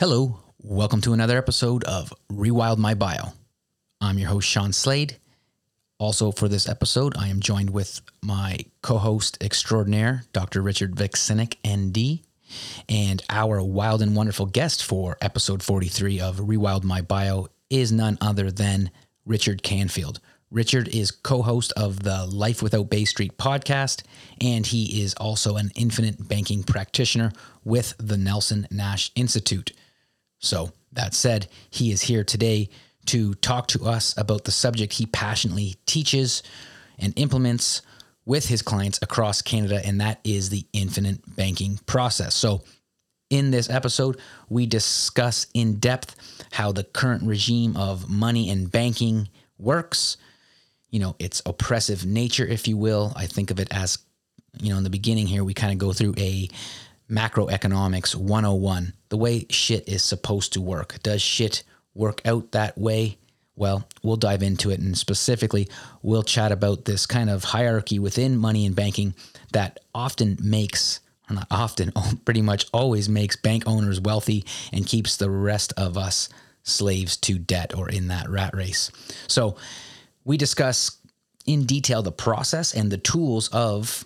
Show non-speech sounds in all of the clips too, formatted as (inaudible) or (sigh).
Hello, welcome to another episode of Rewild My Bio. I'm your host, Sean Slade. Also, for this episode, I am joined with my co host extraordinaire, Dr. Richard Vuksinic, ND, and our wild and wonderful guest for episode 43 of Rewild My Bio is none other than Richard Canfield. Richard is co host of the Life Without Bay Street podcast, and he is also an infinite banking practitioner with the Nelson Nash Institute. So, that said, he is here today to talk to us about the subject he passionately teaches and implements with his clients across Canada, and that is the infinite banking process. So, in this episode, we discuss in depth how the current regime of money and banking works, you know, its oppressive nature, if you will. I think of it as, you know, in the beginning here, we kind of go through a macroeconomics 101, the way shit is supposed to work. Does shit work out that way? Well, we'll dive into it and specifically we'll chat about this kind of hierarchy within money and banking that often makes not often, (laughs) oh, pretty much always makes bank owners wealthy and keeps the rest of us slaves to debt or in that rat race. So, we discuss in detail the process and the tools of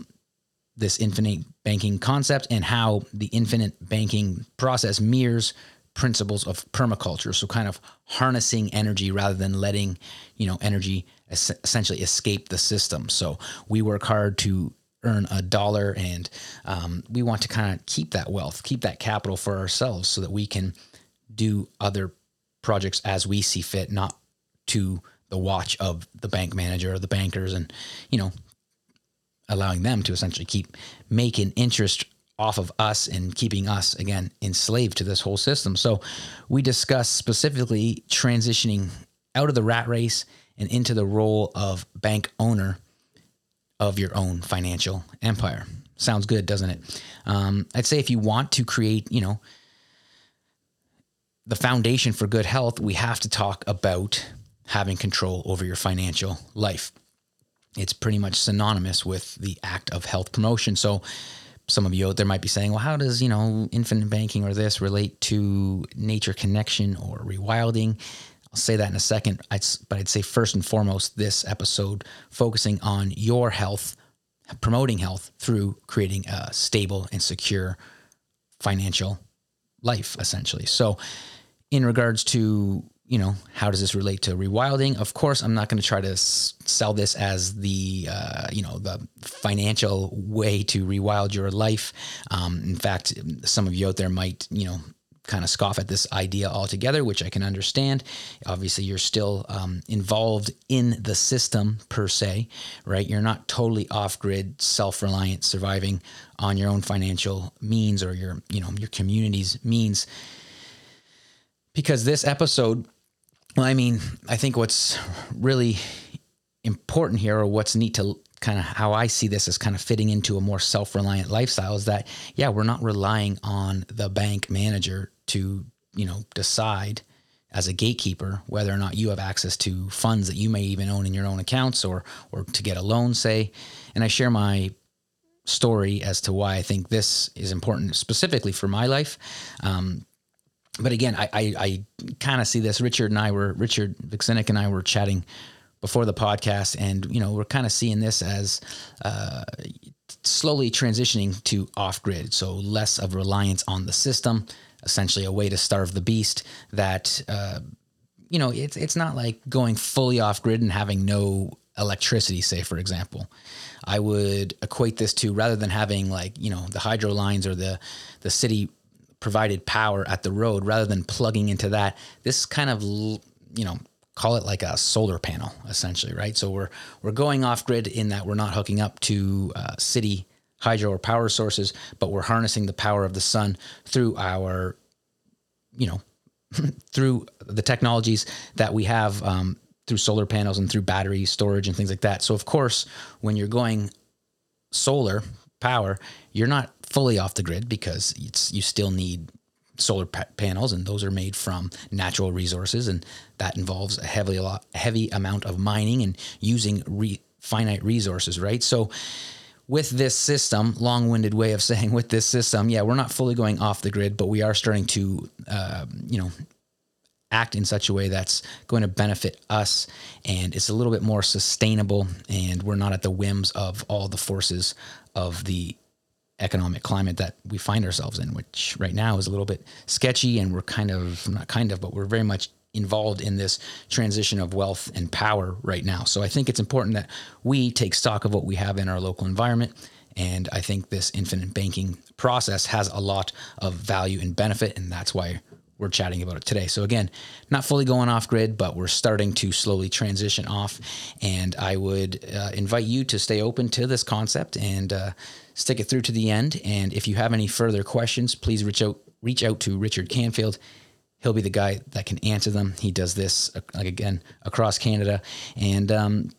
this infinite banking concept and how the infinite banking process mirrors principles of permaculture. So kind of harnessing energy rather than letting you know energy essentially escape the system. So we work hard to earn a dollar and um, we want to kind of keep that wealth keep that capital for ourselves so that we can do other projects as we see fit not to the watch of the bank manager or the bankers and you know allowing them to essentially keep making interest off of us and keeping us again enslaved to this whole system. So we discuss specifically transitioning out of the rat race and into the role of bank owner of your own financial empire. Sounds good, doesn't it? Um, I'd say if you want to create, you know, the foundation for good health, we have to talk about having control over your financial life it's pretty much synonymous with the act of health promotion. So some of you out there might be saying, well, how does, you know, infinite banking or this relate to nature connection or rewilding? I'll say that in a second. I'd, but I'd say first and foremost, this episode focusing on your health, promoting health through creating a stable and secure financial life, essentially. So, in regards to you know, how does this relate to rewilding? Of course, I'm not going to try to s- sell this as the, uh, you know, the financial way to rewild your life. Um, in fact, some of you out there might, you know, kind of scoff at this idea altogether, which I can understand. Obviously, you're still um, involved in the system per se, right? You're not totally off grid, self reliant, surviving on your own financial means or your, you know, your community's means. Because this episode well, I mean, I think what's really important here, or what's neat to kind of how I see this as kind of fitting into a more self reliant lifestyle is that, yeah, we're not relying on the bank manager to, you know, decide as a gatekeeper whether or not you have access to funds that you may even own in your own accounts or or to get a loan say. And i share my story as to why i think this is important specifically for my life. Um, but again, I I, I kind of see this. Richard and I were Richard Vuksinic and I were chatting before the podcast, and you know we're kind of seeing this as uh, slowly transitioning to off grid, so less of reliance on the system. Essentially, a way to starve the beast. That uh, you know, it's it's not like going fully off grid and having no electricity. Say, for example, I would equate this to rather than having like you know the hydro lines or the the city provided power at the road rather than plugging into that. This kind of, you know, call it like a solar panel essentially, right? So we're we're going off grid in that we're not hooking up to uh, city hydro or power sources, but we're harnessing the power of the sun through our, you know, (laughs) through the technologies that we have um, through solar panels and through battery storage and things like that. So of course, when you're going solar power, you're not fully off the grid because it's you still need solar pa- panels and those are made from natural resources and that involves a heavily a lot heavy amount of mining and using re- finite resources right? So with this system, long winded way of (laughs) saying with this system, yeah, we're not fully going off the grid, but we are starting to, uh, you know, act in such a way that's going to benefit us and it's a little bit more sustainable and we're not at the whims of all the forces of the economic climate that we find ourselves in, which right now is a little bit sketchy and we're kind of, not kind of, but we're very much involved in this transition of wealth and power right now. So I think it's important that we take stock of what we have in our local environment. And I think this infinite banking process has a lot of value and benefit. And that's why we're chatting about it today. So again, not fully going off grid, but we're starting to slowly transition off. And I would uh, invite you to stay open to this concept and uh, stick it through to the end. And if you have any further questions, please reach out reach out to Richard Canfield he'll be the guy that can answer them. He does this like again across Canada, and um,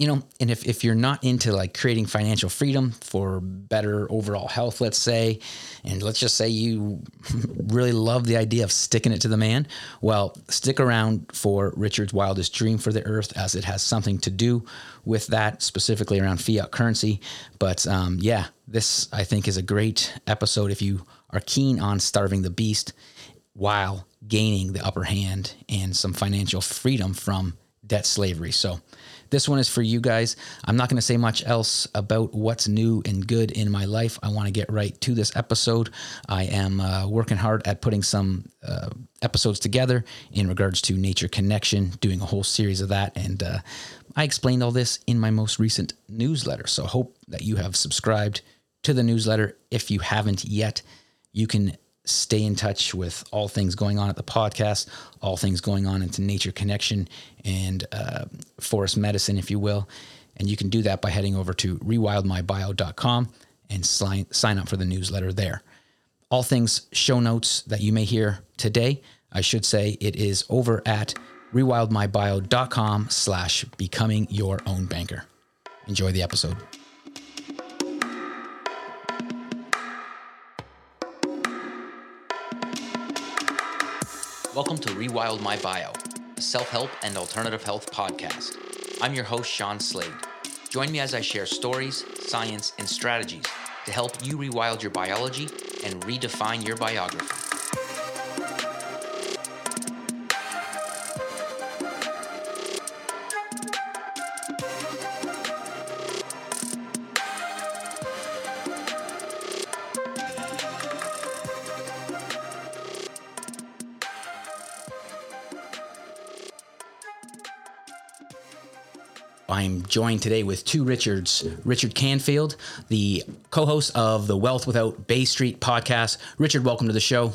you know, and if if you're not into like creating financial freedom for better overall health, let's say, and let's just say you (laughs) really love the idea of sticking it to the man, well, stick around for Richard's wildest dream for the earth, as it has something to do with that specifically around fiat currency. But um, yeah, this I think is a great episode if you are keen on starving the beast while gaining the upper hand and some financial freedom from debt slavery. So, this one is for you guys. I'm not going to say much else about what's new and good in my life. I want to get right to this episode. I am uh, working hard at putting some uh, episodes together in regards to nature connection, doing a whole series of that. And uh, I explained all this in my most recent newsletter. So, hope that you have subscribed to the newsletter. If you haven't yet, you can stay in touch with all things going on at the podcast, all things going on into nature connection and uh, forest medicine, if you will. And you can do that by heading over to rewildmybio.com and sign, sign up for the newsletter there. All things show notes that you may hear today, I should say it is over at rewildmybio.com slash becoming your own banker. Enjoy the episode. Welcome to Rewild My Bio, a self help and alternative health podcast. I'm your host, Sean Slade. Join me as I share stories, science, and strategies to help you rewild your biology and redefine your biography. I'm joined today with two Richards. Richard Canfield, the co host of the Wealth Without Bay Street podcast. Richard, welcome to the show.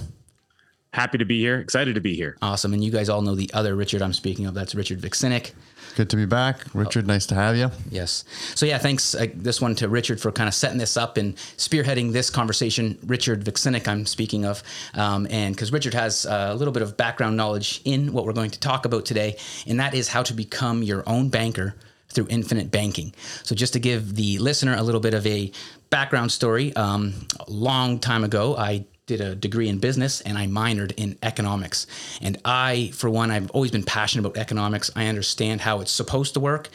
Happy to be here. Excited to be here. Awesome. And you guys all know the other Richard I'm speaking of. That's Richard Vuksinic. Good to be back. Richard, oh. nice to have you. Yes. So, yeah, thanks uh, this one to Richard for kind of setting this up and spearheading this conversation. Richard Vuksinic, I'm speaking of. Um, and because Richard has uh, a little bit of background knowledge in what we're going to talk about today, and that is how to become your own banker through infinite banking. So, just to give the listener a little bit of a background story, um, a long time ago, I did a degree in business and I minored in economics. And I, for one, I've always been passionate about economics. I understand how it's supposed to work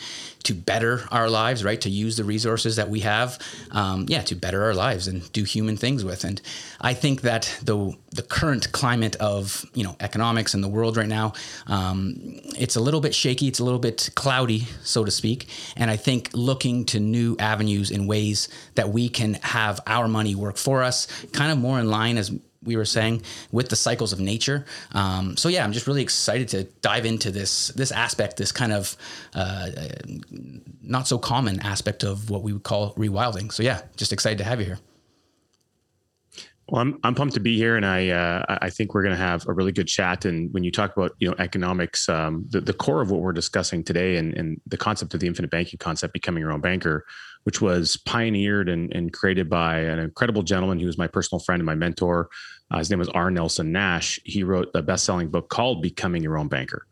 to better our lives, right? To use the resources that we have, um, yeah, to better our lives and do human things with. And I think that the the current climate of you know economics in the world right now, um, it's a little bit shaky. It's a little bit cloudy, so to speak. And I think looking to new avenues in ways that we can have our money work for us, kind of more in line as we were saying with the cycles of nature. Um, so yeah, I'm just really excited to dive into this this aspect, this kind of uh, not so common aspect of what we would call rewilding. So yeah, just excited to have you here. Well, I'm I'm pumped to be here, and I uh, I think we're going to have a really good chat. And when you talk about you know economics, um, the the core of what we're discussing today, and and the concept of the infinite banking concept, becoming your own banker, which was pioneered and, and created by an incredible gentleman who was my personal friend and my mentor. Uh, his name was R. Nelson Nash. He wrote a best-selling book called "Becoming Your Own Banker."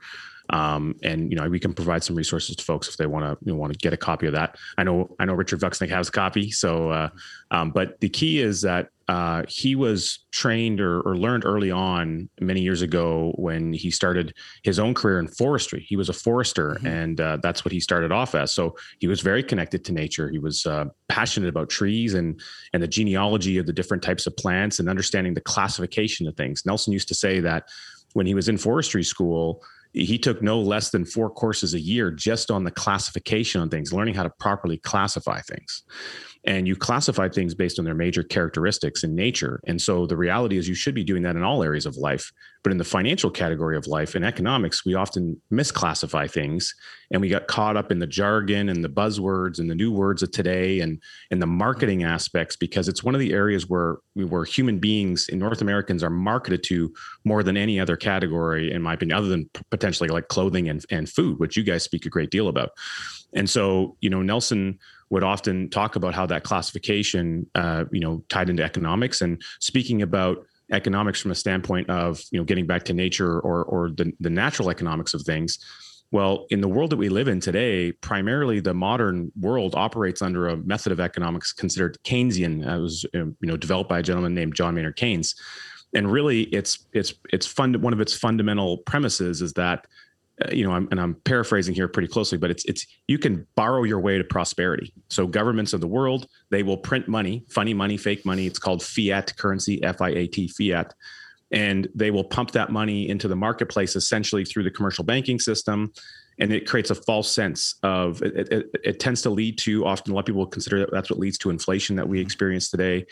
Um, and you know we can provide some resources to folks if they want to you know, want to get a copy of that. I know I know Richard Vuxnick has a copy. So, uh, um, but the key is that uh, he was trained or, or, learned early on many years ago when he started his own career in forestry. He was a forester, mm-hmm. and uh, that's what he started off as. So he was very connected to nature. He was uh, passionate about trees and and the genealogy of the different types of plants and understanding the classification of things. Nelson used to say that when he was in forestry school he took no less than four courses a year just on the classification on things, learning how to properly classify things and you classify things based on their major characteristics in nature. And so the reality is you should be doing that in all areas of life. But in the financial category of life, and economics, we often misclassify things and we got caught up in the jargon and the buzzwords and the new words of today and, and the marketing aspects because it's one of the areas where we where human beings in North Americans are marketed to more than any other category, in my opinion, other than potentially like clothing and, and food, which you guys speak a great deal about. And so, you know, Nelson would often talk about how that classification, uh, you know, tied into economics and speaking about economics from a standpoint of, you know, getting back to nature or or the, the natural economics of things. Well, in the world that we live in today, primarily the modern world operates under a method of economics considered Keynesian. It was, you know, developed by a gentleman named John Maynard Keynes, and really, it's it's it's fund. One of its fundamental premises is that uh, you know, I'm, and I'm paraphrasing here pretty closely, but it's it's you can borrow your way to prosperity. So governments of the world they will print money, funny money, fake money. It's called fiat currency, F I A T, fiat, and they will pump that money into the marketplace essentially through the commercial banking system, and it creates a false sense of it. It, it tends to lead to often a lot of people consider that that's what leads to inflation that we experience today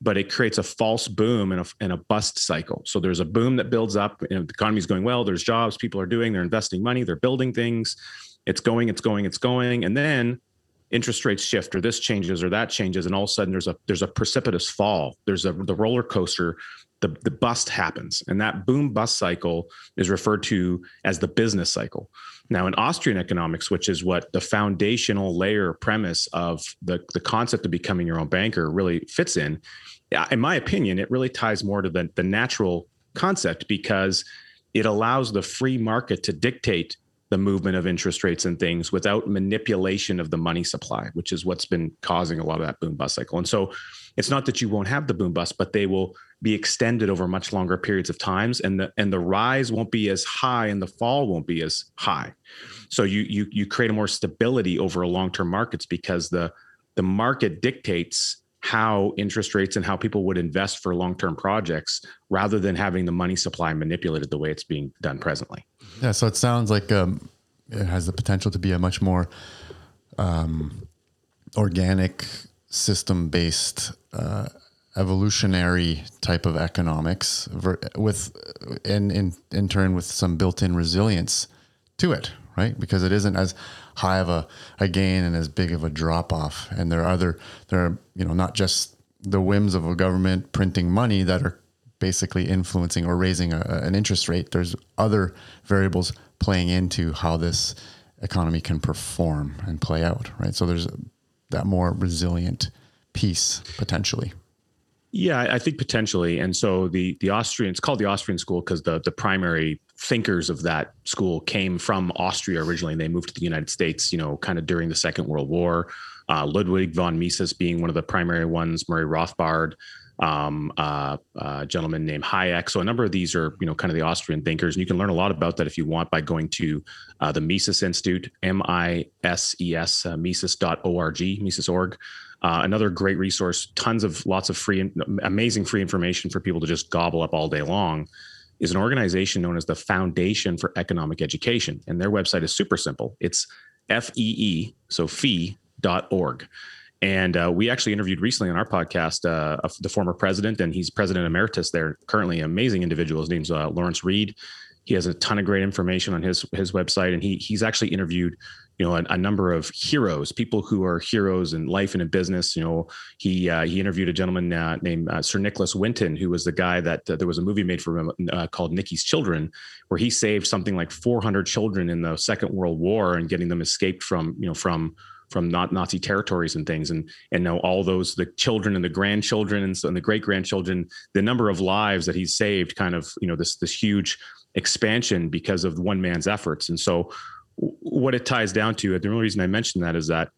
but it creates a false boom and a, and a bust cycle. So there's a boom that builds up, and the economy is going well. There's jobs, people are doing, they're investing money, they're building things. It's going, it's going, it's going, and then interest rates shift, or this changes, or that changes, and all of a sudden there's a there's a precipitous fall. There's a the roller coaster. The, the bust happens and that boom bust cycle is referred to as the business cycle now in austrian economics which is what the foundational layer premise of the, the concept of becoming your own banker really fits in in my opinion, it really ties more to the, the natural concept because it allows the free market to dictate the movement of interest rates and things without manipulation of the money supply, which is what's been causing a lot of that boom bust cycle. And so it's not that you won't have the boom bust, but they will be extended over much longer periods of times and the and the rise won't be as high and the fall won't be as high. So you you you create a more stability over a long-term markets because the the market dictates how interest rates and how people would invest for long-term projects rather than having the money supply manipulated the way it's being done presently. Yeah, so it sounds like um, it has the potential to be a much more um, organic, system-based, uh, evolutionary type of economics, with in in in turn with some built-in resilience to it, right? Because it isn't as high of a, a gain and as big of a drop off. And there are other, there are, you know, not just the whims of a government printing money that are basically influencing or raising a, an interest rate. There's other variables playing into how this economy can perform and play out, right? So there's that more resilient piece potentially. Yeah, I think potentially. And so the the Austrian, it's called the Austrian school because the the primary thinkers of that school came from Austria originally. And they moved to the United States, you know, kind of during the Second World War. Uh, Ludwig von Mises being one of the primary ones, Murray Rothbard, um, uh, a gentleman named Hayek. So a number of these are, you know, kind of the Austrian thinkers, and you can learn a lot about that if you want by going to uh, the Mises Institute, M-I-S-E-S, uh, Mises.org, Mises.org. Uh, another great resource, tons of lots of free, amazing free information for people to just gobble up all day long is an organization known as the Foundation for Economic Education. And their website is super simple. It's FEE, so fee.org. And uh, we actually interviewed recently on our podcast uh, the former president, and he's president emeritus there, currently amazing individual. His name's uh, Lawrence Reed. He has a ton of great information on his his website, and he he's actually interviewed you know a, a, number of heroes, people who are heroes in life and in business. You know, he uh, he interviewed a gentleman uh, named uh, Sir Nicholas Winton, who was the guy that there was a movie made for him called Nicky's Children, where he saved something like 400 children in the Second World War and getting them escaped from you know from from not Nazi territories and things, and and now all those the children and the grandchildren and, and the great grandchildren, the number of lives that he's saved, kind of you know this this huge expansion because of one man's efforts, and so what it ties down to, the only reason I mentioned that is that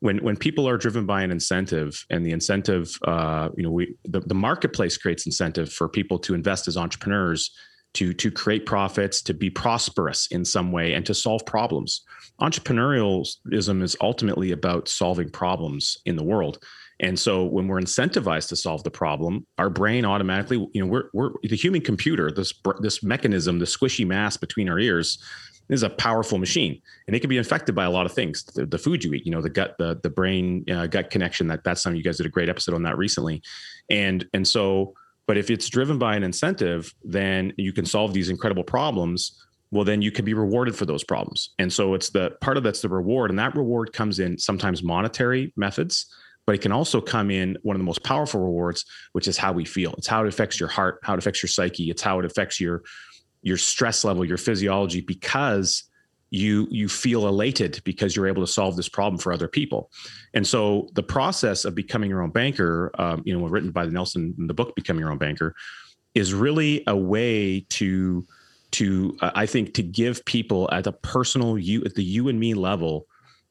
when when people are driven by an incentive and the incentive uh, you know we the, the marketplace creates incentive for people to invest as entrepreneurs to to create profits to be prosperous in some way and to solve problems entrepreneurialism is ultimately about solving problems in the world. And so when we're incentivized to solve the problem our brain automatically you know we're, we're the human computer this this mechanism the squishy mass between our ears is a powerful machine and it can be infected by a lot of things. The, the food you eat you know the gut the the brain uh, gut connection that that's something you guys did a great episode on that recently. And and so but if it's driven by an incentive then you can solve these incredible problems well then you can be rewarded for those problems. And so it's the part of that's the reward and that reward comes in sometimes monetary methods but it can also come in one of the most powerful rewards which is how we feel. It's how it affects your heart how it affects your psyche. It's how it affects your your stress level, your physiology, because you you feel elated because you're able to solve this problem for other people. And so the process of becoming your own banker, um, you know, written by the Nelson in the book "Becoming Your Own Banker," is really a way to to uh, I think to give people at the personal you at the you and me level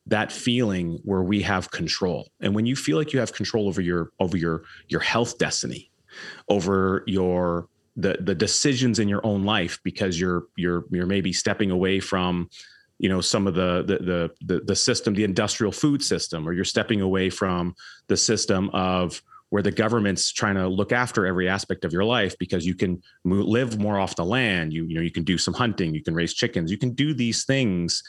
that feeling where we have control. And when you feel like you have control over your over your your health destiny, over your the the decisions in your own life because you're you're you're maybe stepping away from you know some of the, the the the system the industrial food system or you're stepping away from the system of where the government's trying to look after every aspect of your life because you can move, live more off the land you you know you can do some hunting you can raise chickens you can do these things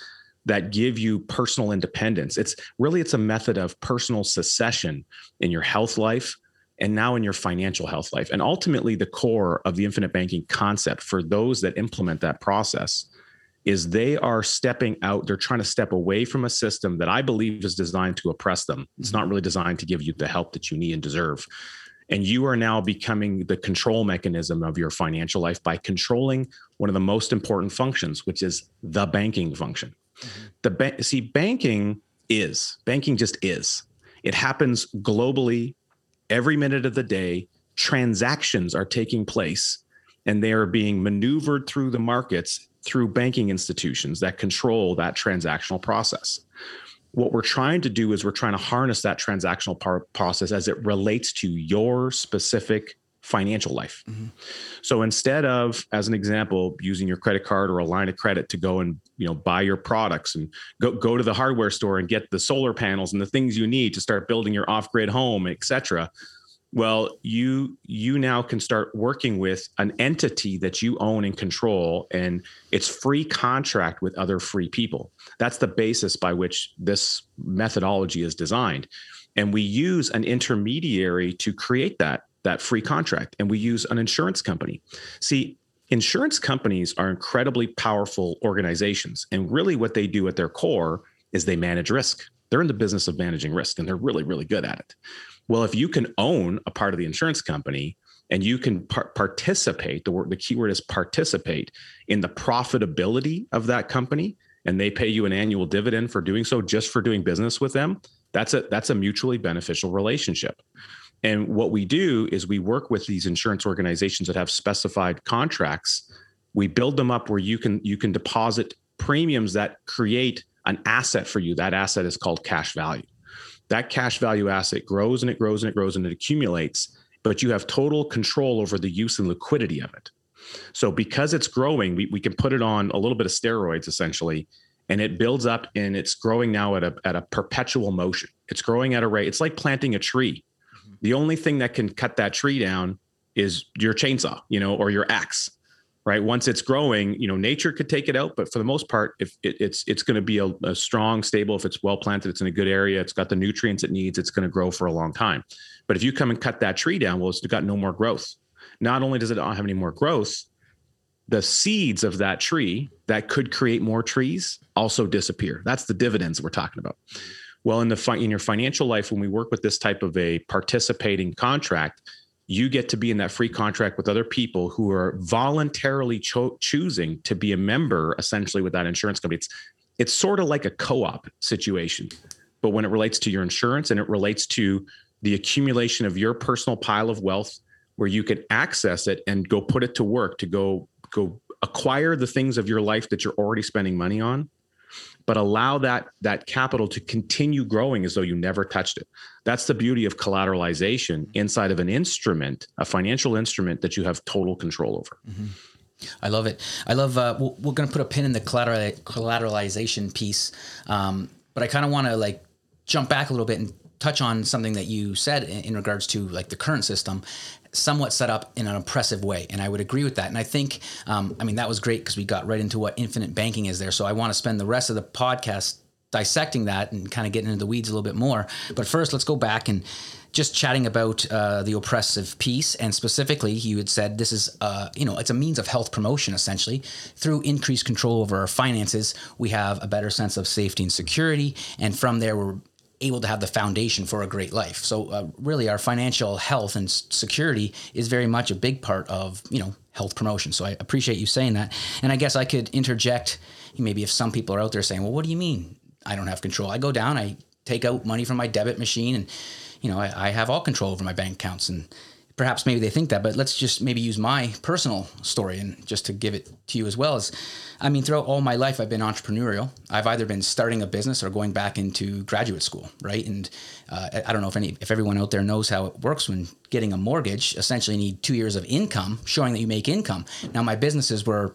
that give you personal independence it's really it's a method of personal secession in your health life and now in your financial health life. And ultimately, the core of the infinite banking concept for those that implement that process is they are stepping out, they're trying to step away from a system that I believe is designed to oppress them. It's not really designed to give you the help that you need and deserve. And you are now becoming the control mechanism of your financial life by controlling one of the most important functions, which is the banking function. Mm-hmm. The ba- see, banking is banking just is. It happens globally every minute of the day, transactions are taking place and they are being maneuvered through the markets through banking institutions that control that transactional process. What we're trying to do is we're trying to harness that transactional par- process as it relates to your specific financial life. Mm-hmm. So instead of, as an example, using your credit card or a line of credit to go and you know buy your products and go go to the hardware store and get the solar panels and the things you need to start building your off-grid home, etc. Well, you you now can start working with an entity that you own and control, and it's free contract with other free people. That's the basis by which this methodology is designed. And we use an intermediary to create that that free contract and we use an insurance company. See, insurance companies are incredibly powerful organizations. And really, what they do at their core is they manage risk. They're in the business of managing risk and they're really, really good at it. Well, if you can own a part of the insurance company and you can par- participate, the word, the keyword is participate in the profitability of that company, and they pay you an annual dividend for doing so, just for doing business with them. That's a that's a mutually beneficial relationship. And what we do is we work with these insurance organizations that have specified contracts. We build them up where you can you can deposit premiums that create an asset for you. That asset is called cash value. That cash value asset grows and it grows and it grows and it accumulates, but you have total control over the use and liquidity of it. So because it's growing, we, we can put it on a little bit of steroids essentially, and it builds up and it's growing now at a at a perpetual motion. It's growing at a rate. It's like planting a tree mm-hmm. the only thing that can cut that tree down is your chainsaw, you know, or your axe. Right. Once it's growing, you know, nature could take it out, but for the most part, if it, it's it's going to be a, a strong, stable. If it's well planted, it's in a good area. It's got the nutrients it needs. It's going to grow for a long time. But if you come and cut that tree down, well, it's got no more growth. Not only does it not have any more growth, the seeds of that tree that could create more trees also disappear. That's the dividends we're talking about. Well, in the in your financial life, when we work with this type of a participating contract, you get to be in that free contract with other people who are voluntarily cho- choosing to be a member, essentially, with that insurance company. It's it's sort of like a co-op situation, but when it relates to your insurance and it relates to the accumulation of your personal pile of wealth, where you can access it and go put it to work to go go acquire the things of your life that you're already spending money on but allow that that capital to continue growing as though you never touched it. That's the beauty of collateralization inside of an instrument, a financial instrument that you have total control over. Mm-hmm. I love it. I love. Uh, we're, going to put a pin in the collateral, collateralization piece, um, but I kind of want to like jump back a little bit and touch on something that you said in regards to like the current system somewhat set up in an oppressive way. And I would agree with that. And I think, um, I mean, that was great because we got right into what infinite banking is there. So I want to spend the rest of the podcast dissecting that and kind of getting into the weeds a little bit more. But first, let's go back and just chatting about uh, the oppressive piece, and specifically, you had said this is, uh, you know, it's a means of health promotion essentially. Through increased control over our finances, we have a better sense of safety and security, and from there, we're able to have the foundation for a great life. So uh, really our financial health and security is very much a big part of, you know, health promotion. So I appreciate you saying that. And I guess I could interject maybe if some people are out there saying, "Well, what do you mean I don't have control?" I go down, I take out money from my debit machine and you know, I, I have all control over my bank accounts and perhaps maybe they think that, but let's just maybe use my personal story and just to give it to you as well as I mean, throughout all my life, I've been entrepreneurial. I've either been starting a business or going back into graduate school, right? And uh, I don't know if any, if everyone out there knows how it works when getting a mortgage. Essentially, you need two years of income showing that you make income. Now, my businesses were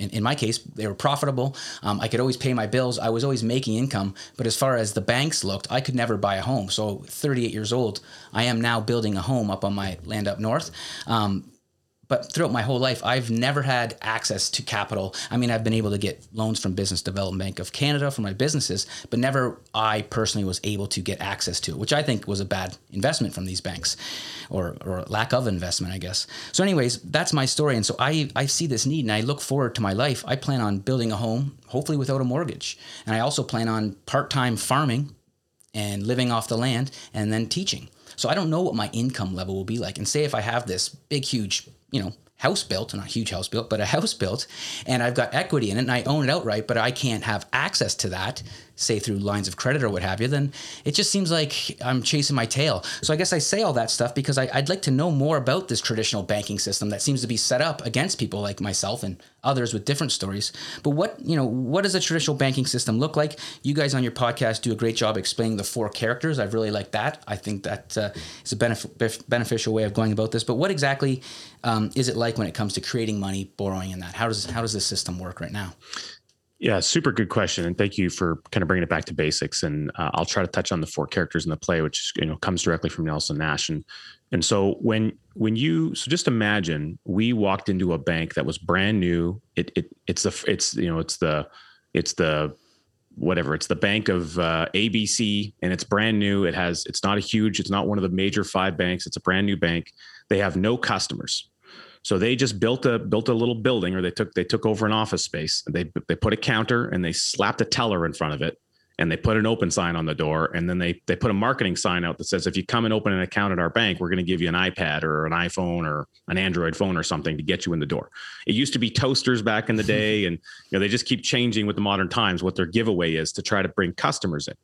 in, in my case, they were profitable. Um, I could always pay my bills. I was always making income. But as far as the banks looked, I could never buy a home. So, 38 years old, I am now building a home up on my land up north. Um, but throughout my whole life, I've never had access to capital. I mean, I've been able to get loans from Business Development Bank of Canada for my businesses, but never I personally was able to get access to it, which I think was a bad investment from these banks or, or lack of investment, I guess. So, anyways, that's my story. And so I, I see this need and I look forward to my life. I plan on building a home, hopefully without a mortgage. And I also plan on part time farming and living off the land and then teaching. So I don't know what my income level will be like. And say if I have this big, huge you know, house built, not huge house built, but a (laughs) house built, and I've got equity in it and I own it outright, but I can't have access to that say through lines of credit or what have you, then it just seems like I'm chasing my tail. So I guess I say all that stuff because I, would like to know more about this traditional banking system that seems to be set up against people like myself and others with different stories. But what you know, what does a traditional banking system look like? You guys on your podcast do a great job explaining the four characters. I really like that. I think that uh, is a benef- beneficial way of going about this. But what exactly um, is it like when it comes to creating money, borrowing, and that? How does how does this system work right now? Yeah, super good question, and thank you for kind of bringing it back to basics. And uh, I'll try to touch on the four characters in the play, which you know comes directly from Nelson Nash. And and so when when you so just imagine we walked into a bank that was brand new. It it it's the it's you know it's the it's the whatever it's the bank of uh, ABC and it's brand new. It has it's not a huge. It's not one of the major five banks. It's a brand new bank. They have no customers. So they just built a built a little building, or they took they took over an office space. They they put a counter and they slapped a teller in front of it, and they put an open sign on the door, and then they they put a marketing sign out that says, if you come and open an account at our bank, we're going to give you an iPad or an iPhone or an Android phone or something to get you in the door. It used to be toasters back in the (laughs) day, and you know they just keep changing with the modern times what their giveaway is to try to bring customers in.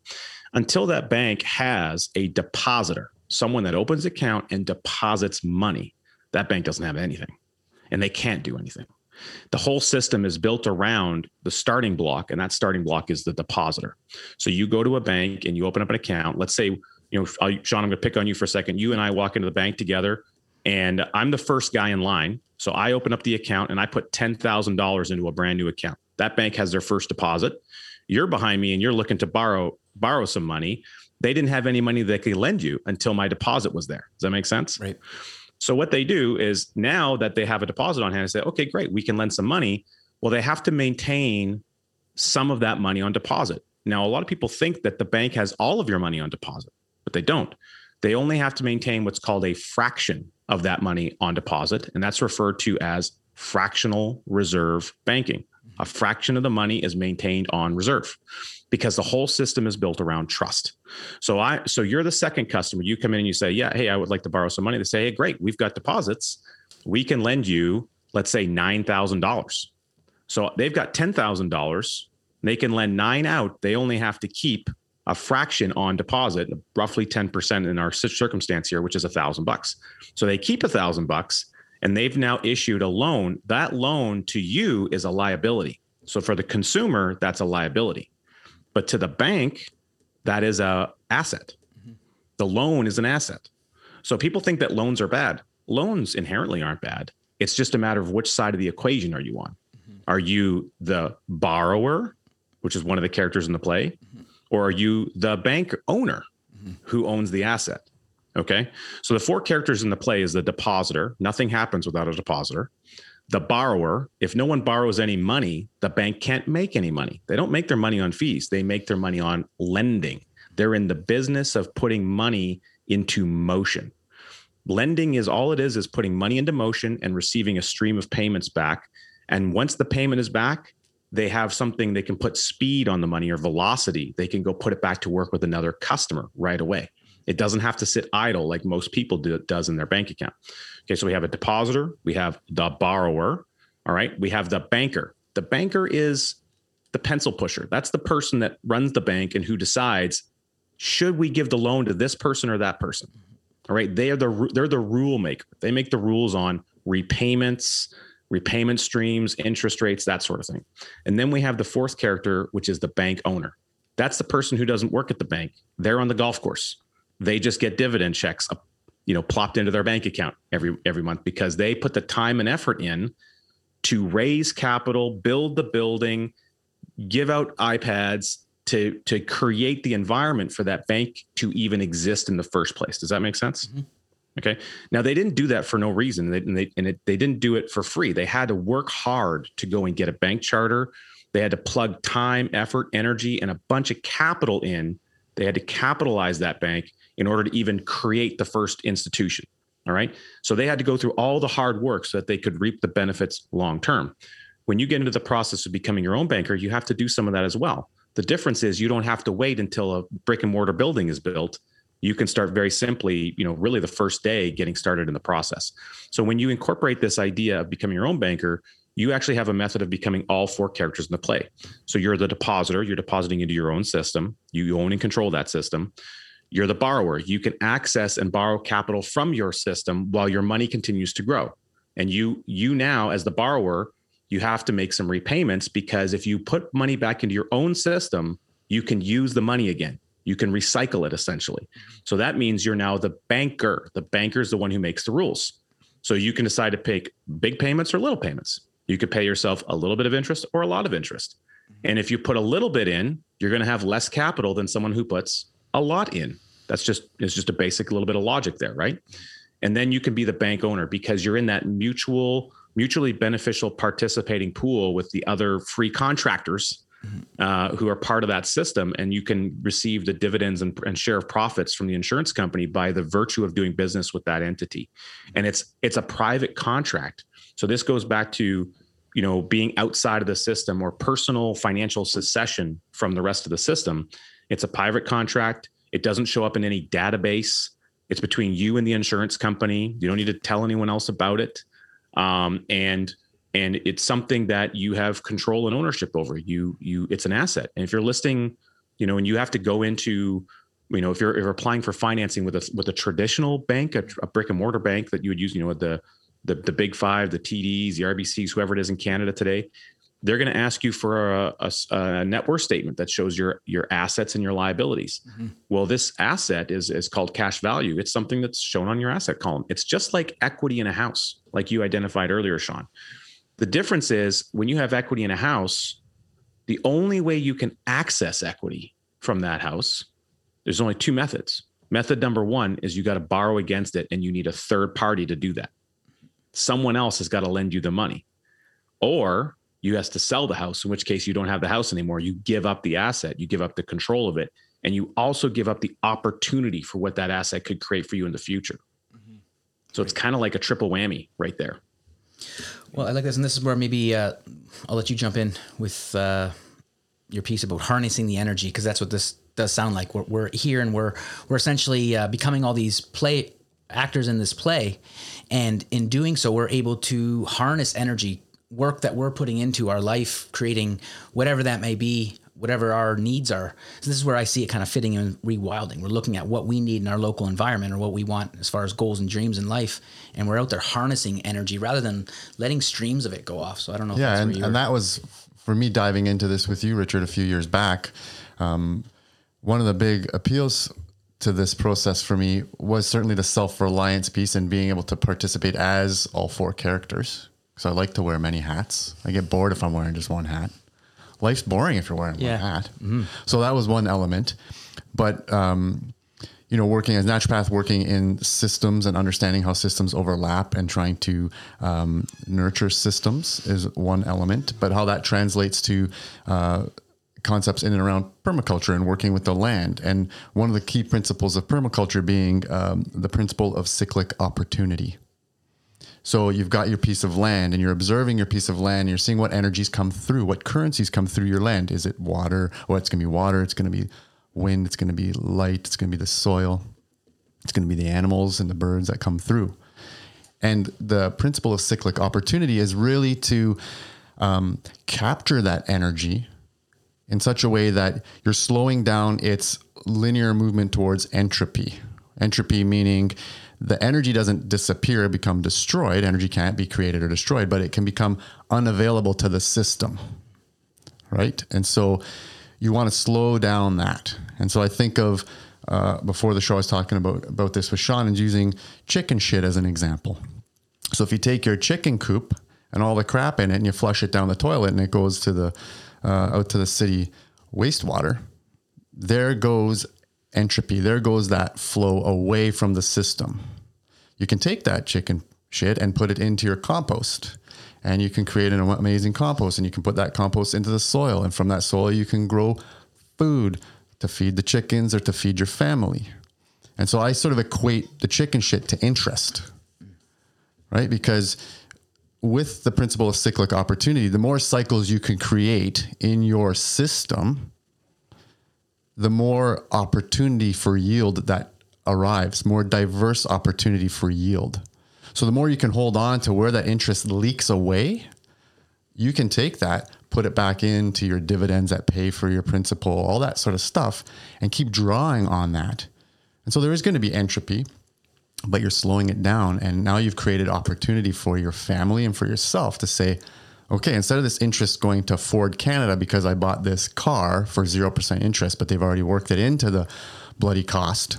Until that bank has a depositor, someone that opens account and deposits money that bank doesn't have anything and they can't do anything. The whole system is built around the starting block, and that starting block is the depositor. So you go to a bank and you open up an account. Let's say, you know, uh, Sean, I'm going to pick on you for a second. You and I walk into the bank together, and I'm the first guy in line. So I open up the account and I put $10,000 into a brand new account. That bank has their first deposit. You're behind me and you're looking to borrow borrow some money. They didn't have any money they could lend you until my deposit was there. Does that make sense? Right. So what they do is now that they have a deposit on hand, they say, okay, great, we can lend some money. Well, they have to maintain some of that money on deposit. Now, a lot of people think that the bank has all of your money on deposit, but they don't. They only have to maintain what's called a fraction of that money on deposit, and that's referred to as fractional reserve banking. A fraction of the money is maintained on reserve because the whole system is built around trust. So I so you're the second customer. You come in and you say, "Yeah, hey, I would like to borrow some money." They say, "Hey, great, we've got deposits. We can lend you, let's say, nine thousand dollars." So they've got ten thousand dollars. They can lend nine out. They only have to keep a fraction on deposit, roughly ten percent in our circumstance here, which is a thousand bucks. So they keep a thousand bucks, and they've now issued a loan. That loan to you is a liability So for the consumer, that's a liability. But to the bank, that is a asset. Mm-hmm. The loan is an asset. So people think that loans are bad. Loans inherently aren't bad. It's just a matter of which side of the equation are you on? Mm-hmm. Are you the borrower, which is one of the characters in the play, mm-hmm. or are you the bank owner who owns the asset? Okay. So the four characters in the play is the depositor. Nothing happens without a depositor. The borrower, if no one borrows any money, the bank can't make any money. They don't make their money on fees, they make their money on lending. They're in the business of putting money into motion. Lending is all it is is putting money into motion and receiving a stream of payments back. And once the payment is back, they have something they can put speed on the money or velocity. They can go put it back to work with another customer right away. It doesn't have to sit idle like most people do does in their bank account. Okay, so we have a depositor, we have the borrower, all right? We have the banker. The banker is the pencil pusher. That's the person that runs the bank and who decides should we give the loan to this person or that person. All right, they are the they're the rule maker. They make the rules on repayments, repayment streams, interest rates, that sort of thing. And then we have the fourth character, which is the bank owner. That's the person who doesn't work at the bank. They're on the golf course. They just get dividend checks, you know, plopped into their bank account every every month because they put the time and effort in to raise capital, build the building, give out iPads to to create the environment for that bank to even exist in the first place. Does that make sense? Mm-hmm. Okay. Now they didn't do that for no reason, they, and they and it, they didn't do it for free. They had to work hard to go and get a bank charter. They had to plug time, effort, energy, and a bunch of capital in. They had to capitalize that bank in order to even create the first institution. All right. So they had to go through all the hard work so that they could reap the benefits long term. When you get into the process of becoming your own banker, you have to do some of that as well. The difference is you don't have to wait until a brick and mortar building is built. You can start very simply, you know, really the first day getting started in the process. So when you incorporate this idea of becoming your own banker, you actually have a method of becoming all four characters in the play. So you're the depositor, you're depositing into your own system, you own and control that system. You're the borrower. You can access and borrow capital from your system while your money continues to grow. And you you now as the borrower, you have to make some repayments because if you put money back into your own system, you can use the money again. You can recycle it essentially. So that means you're now the banker. The banker is the one who makes the rules. So you can decide to pay big payments or little payments. You could pay yourself a little bit of interest or a lot of interest. Mm-hmm. And if you put a little bit in, you're going to have less capital than someone who puts a lot in. That's just it's just a basic little bit of logic there, right? And then you can be the bank owner because you're in that mutual mutually beneficial participating pool with the other free contractors mm-hmm. uh, who are part of that system and you can receive the dividends and, and, share of profits from the insurance company by the virtue of doing business with that entity and it's it's a private contract so this goes back to you know being outside of the system or personal financial secession from the rest of the system it's a private contract it doesn't show up in any database. It's between you and the insurance company. You don't need to tell anyone else about it. Um, and and it's something that you have control and ownership over. You you it's an asset. And if you're listing, you know, and you have to go into, you know, if you're if you're applying for financing with a with a traditional bank, a, a brick and mortar bank that you would use, you know, the the the big five, the TDs, the RBCs, whoever it is in Canada today, they're going to ask you for a, a, a, net worth statement that shows your your assets and your liabilities. Mm-hmm. Well, this asset is is called cash value. It's something that's shown on your asset column. It's just like equity in a house, like you identified earlier, Sean. The difference is when you have equity in a house, the only way you can access equity from that house, there's only two methods. Method number one is you got to borrow against it, and you need a third party to do that. Someone else has got to lend you the money, or you has to sell the house, in which case you don't have the house anymore. You give up the asset, you give up the control of it, and you also give up the opportunity for what that asset could create for you in the future. Mm-hmm. So it's kind of like a triple whammy right there. Well, I like this, and this is where maybe uh, I'll let you jump in with uh, your piece about harnessing the energy, because that's what this does sound like. We're, we're here and we're we're essentially uh, becoming all these play actors in this play, and in doing so, we're able to harness energy work that we're putting into our life, creating whatever that may be, whatever our needs are. So this is where I see it kind of fitting in rewilding. We're looking at what we need in our local environment or what we want as far as goals and dreams in life, and we're out there harnessing energy rather than letting streams of it go off. So I don't know. Yeah, and, and that was for me diving into this with you, Richard, a few years back, um, one of the big appeals to this process for me was certainly the self reliance piece and being able to participate as all four characters. So I like to wear many hats. I get bored if I'm wearing just one hat. Life's boring if you're wearing Yeah. one hat. So that was one element. But um, you know, working as naturopath, working in systems and understanding how systems overlap and trying to um, nurture systems is one element. But how that translates to uh, concepts in and around permaculture and working with the land. And one of the key principles of permaculture being um, the principle of cyclic opportunity. So you've got your piece of land and you're observing your piece of land. And you're seeing what energies come through, what currencies come through your land. Is it water? Well, it's going to be water. It's going to be wind. It's going to be light. It's going to be the soil. It's going to be the animals and the birds that come through. And the principle of cyclic opportunity is really to um, capture that energy in such a way that you're slowing down its linear movement towards entropy. Entropy meaning the energy doesn't disappear, become destroyed. Energy can't be created or destroyed, but it can become unavailable to the system. Right. And so you want to slow down that. And so I think of uh, before the show, I was talking about, about this with Sean and using chicken shit as an example. So if you take your chicken coop and all the crap in it and you flush it down the toilet and it goes to the uh, out to the city wastewater, there goes entropy. There goes that flow away from the system. You can take that chicken shit and put it into your compost. And you can create an amazing compost and you can put that compost into the soil. And from that soil, you can grow food to feed the chickens or to feed your family. And so I sort of equate the chicken shit to interest, right? Because with the principle of cyclic opportunity, the more cycles you can create in your system, the more opportunity for yield that arrives, more diverse opportunity for yield. So the more you can hold on to where that interest leaks away, you can take that, put it back into your dividends that pay for your principal, all that sort of stuff, and keep drawing on that. And so there is going to be entropy, but you're slowing it down. And now you've created opportunity for your family and for yourself to say, okay, instead of this interest going to Ford Canada because I bought this car for 0% interest, but they've already worked it into the bloody cost.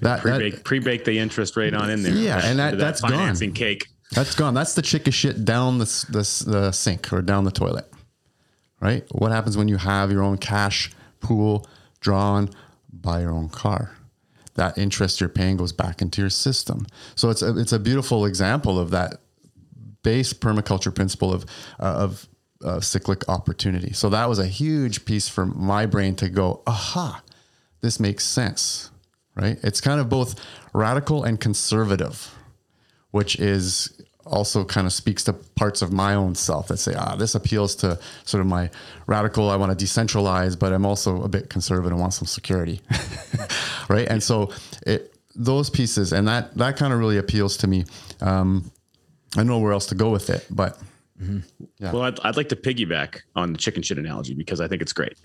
That- pre-bake, that- pre-bake the interest rate on in there. Yeah, and that- that's gone. financing cake. That's gone. That's the chicken shit down the, the, the sink or down the toilet, right? What happens when you have your own cash pool drawn by your own car? That interest you're paying goes back into your system. So it's a, it's a beautiful example of that base permaculture principle of uh, of uh, cyclic opportunity. So that was a huge piece for my brain to go, aha, this makes sense, right? It's kind of both radical and conservative, which is also kind of speaks to parts of my own self that say, ah, this appeals to sort of my radical. I want to decentralize, but I'm also a bit conservative and want some security, (laughs) right? And so it those pieces and that that kind of really appeals to me. Um, I know where else to go with it, but Yeah. Well, I'd, I'd like to piggyback on the chicken shit analogy because I think it's great.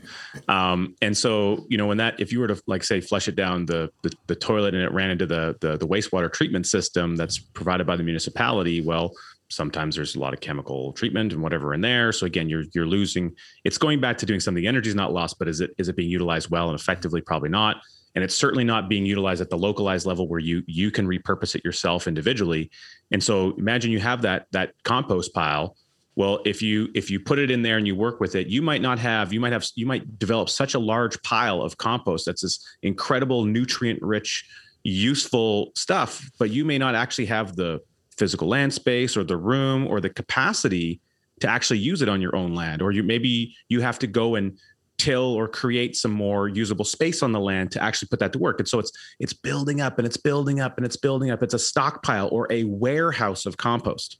Um, and so, you know, when that, if you were to like say flush it down the the, the toilet and it ran into the, the the wastewater treatment system that's provided by the municipality, well, sometimes there's a lot of chemical treatment and whatever in there. So again, you're you're losing. It's going back to doing something. The energy is not lost, but is it is it being utilized well and effectively? Probably not. And it's certainly not being utilized at the localized level where you you can repurpose it yourself individually. And so imagine you have that that compost pile well if you if you put it in there and you work with it you might not have you might have you might develop such a large pile of compost that's this incredible nutrient rich useful stuff but you may not actually have the physical land space or the room or the capacity to actually use it on your own land or you maybe you have to go and till or create some more usable space on the land to actually put that to work and so it's it's building up and it's building up and it's building up it's a stockpile or a warehouse of compost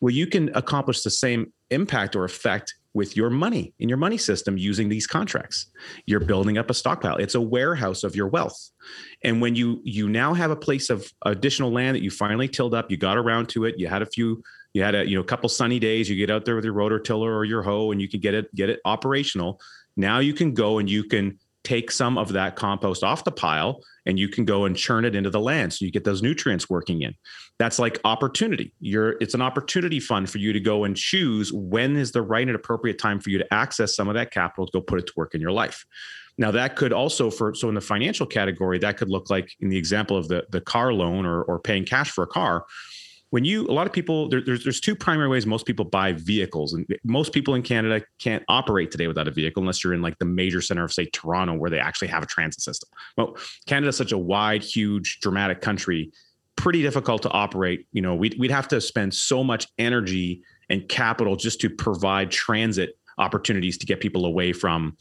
well, you can accomplish the same impact or effect with your money in your money system using these contracts. You're building up a stockpile. It's a warehouse of your wealth. And when you you now have a place of additional land that you finally tilled up, you got around to it, you had a few you had a you know a couple sunny days, you get out there with your rototiller or your hoe and you can get it get it operational. Now you can go and you can take some of that compost off the pile and you can go and churn it into the land so you get those nutrients working in. That's like opportunity. You're it's an opportunity fund for you to go and choose when is the right and appropriate time for you to access some of that capital to go put it to work in your life. Now that could also for so in the financial category that could look like in the example of the the car loan or or paying cash for a car when you a lot of people there, there's there's two primary ways most people buy vehicles and most people in canada can't operate today without a vehicle unless you're in like the major center of say toronto where they actually have a transit system well canada's such a wide huge dramatic country pretty difficult to operate you know we'd, we'd have to spend so much energy and capital just to provide transit opportunities to get people away from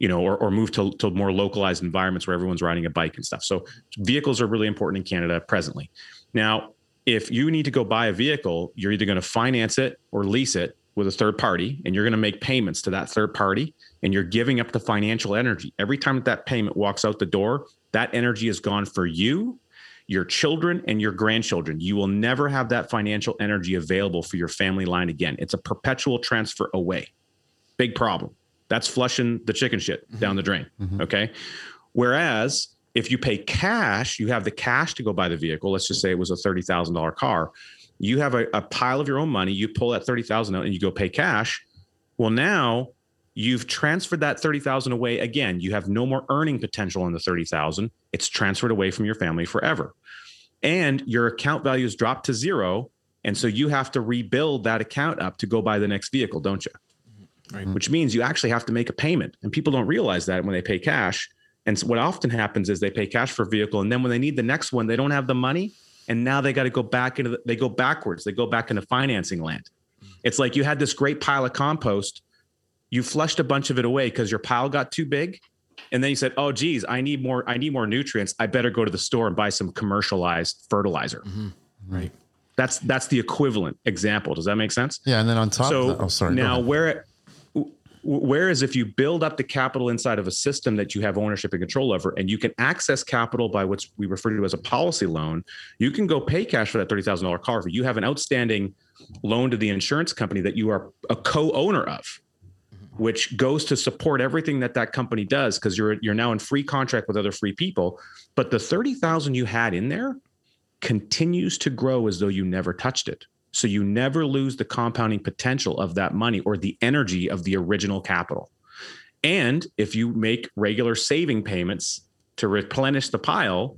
you know, or, or move to, to more localized environments where everyone's riding a bike and stuff. So vehicles are really important in Canada presently. Now, if you need to go buy a vehicle, you're either going to finance it or lease it with a third party, and you're going to make payments to that third party, and you're giving up the financial energy. Every time that, that payment walks out the door, that energy is gone for you, your children, and your grandchildren. You will never have that financial energy available for your family line again. It's a perpetual transfer away. Big problem. That's flushing the chicken shit mm-hmm. down the drain. Mm-hmm. Okay. Whereas if you pay cash, you have the cash to go buy the vehicle. Let's just say it was a $30,000 car. You have a, a, pile of your own money. You pull that 30,000 out and you go pay cash. Well, now you've transferred that 30,000 away again. You have no more earning potential on the 30,000. It's transferred away from your family forever. And your account value has dropped to zero. And so you have to rebuild that account up to go buy the next vehicle, don't you? Right. Which means you actually have to make a payment. And people don't realize that when they pay cash and so what often happens is they pay cash for a vehicle, and then when they need the next one, they don't have the money, and now they got to go back into the, they go backwards. They go back into financing land. It's like you had this great pile of compost, you flushed a bunch of it away because your pile got too big, and then you said, "Oh, geez, I need more. I need more nutrients. I better go to the store and buy some commercialized fertilizer." Mm-hmm. Right. That's that's the equivalent example. Does that make sense? Yeah, and then on top, so oh, sorry. Now where Whereas if you build up the capital inside of a system that you have ownership and control over, and you can access capital by what we refer to as a policy loan, you can go pay cash for that $30,000 car. if You have an outstanding loan to the insurance company that you are a co-owner of, mm-hmm. which goes to support everything that that company does because you're you're now in free contract with other free people. But the 30,000 you had in there continues to grow as though you never touched it. So you never lose the compounding potential of that money or the energy of the original capital. And if you make regular saving payments to replenish the pile,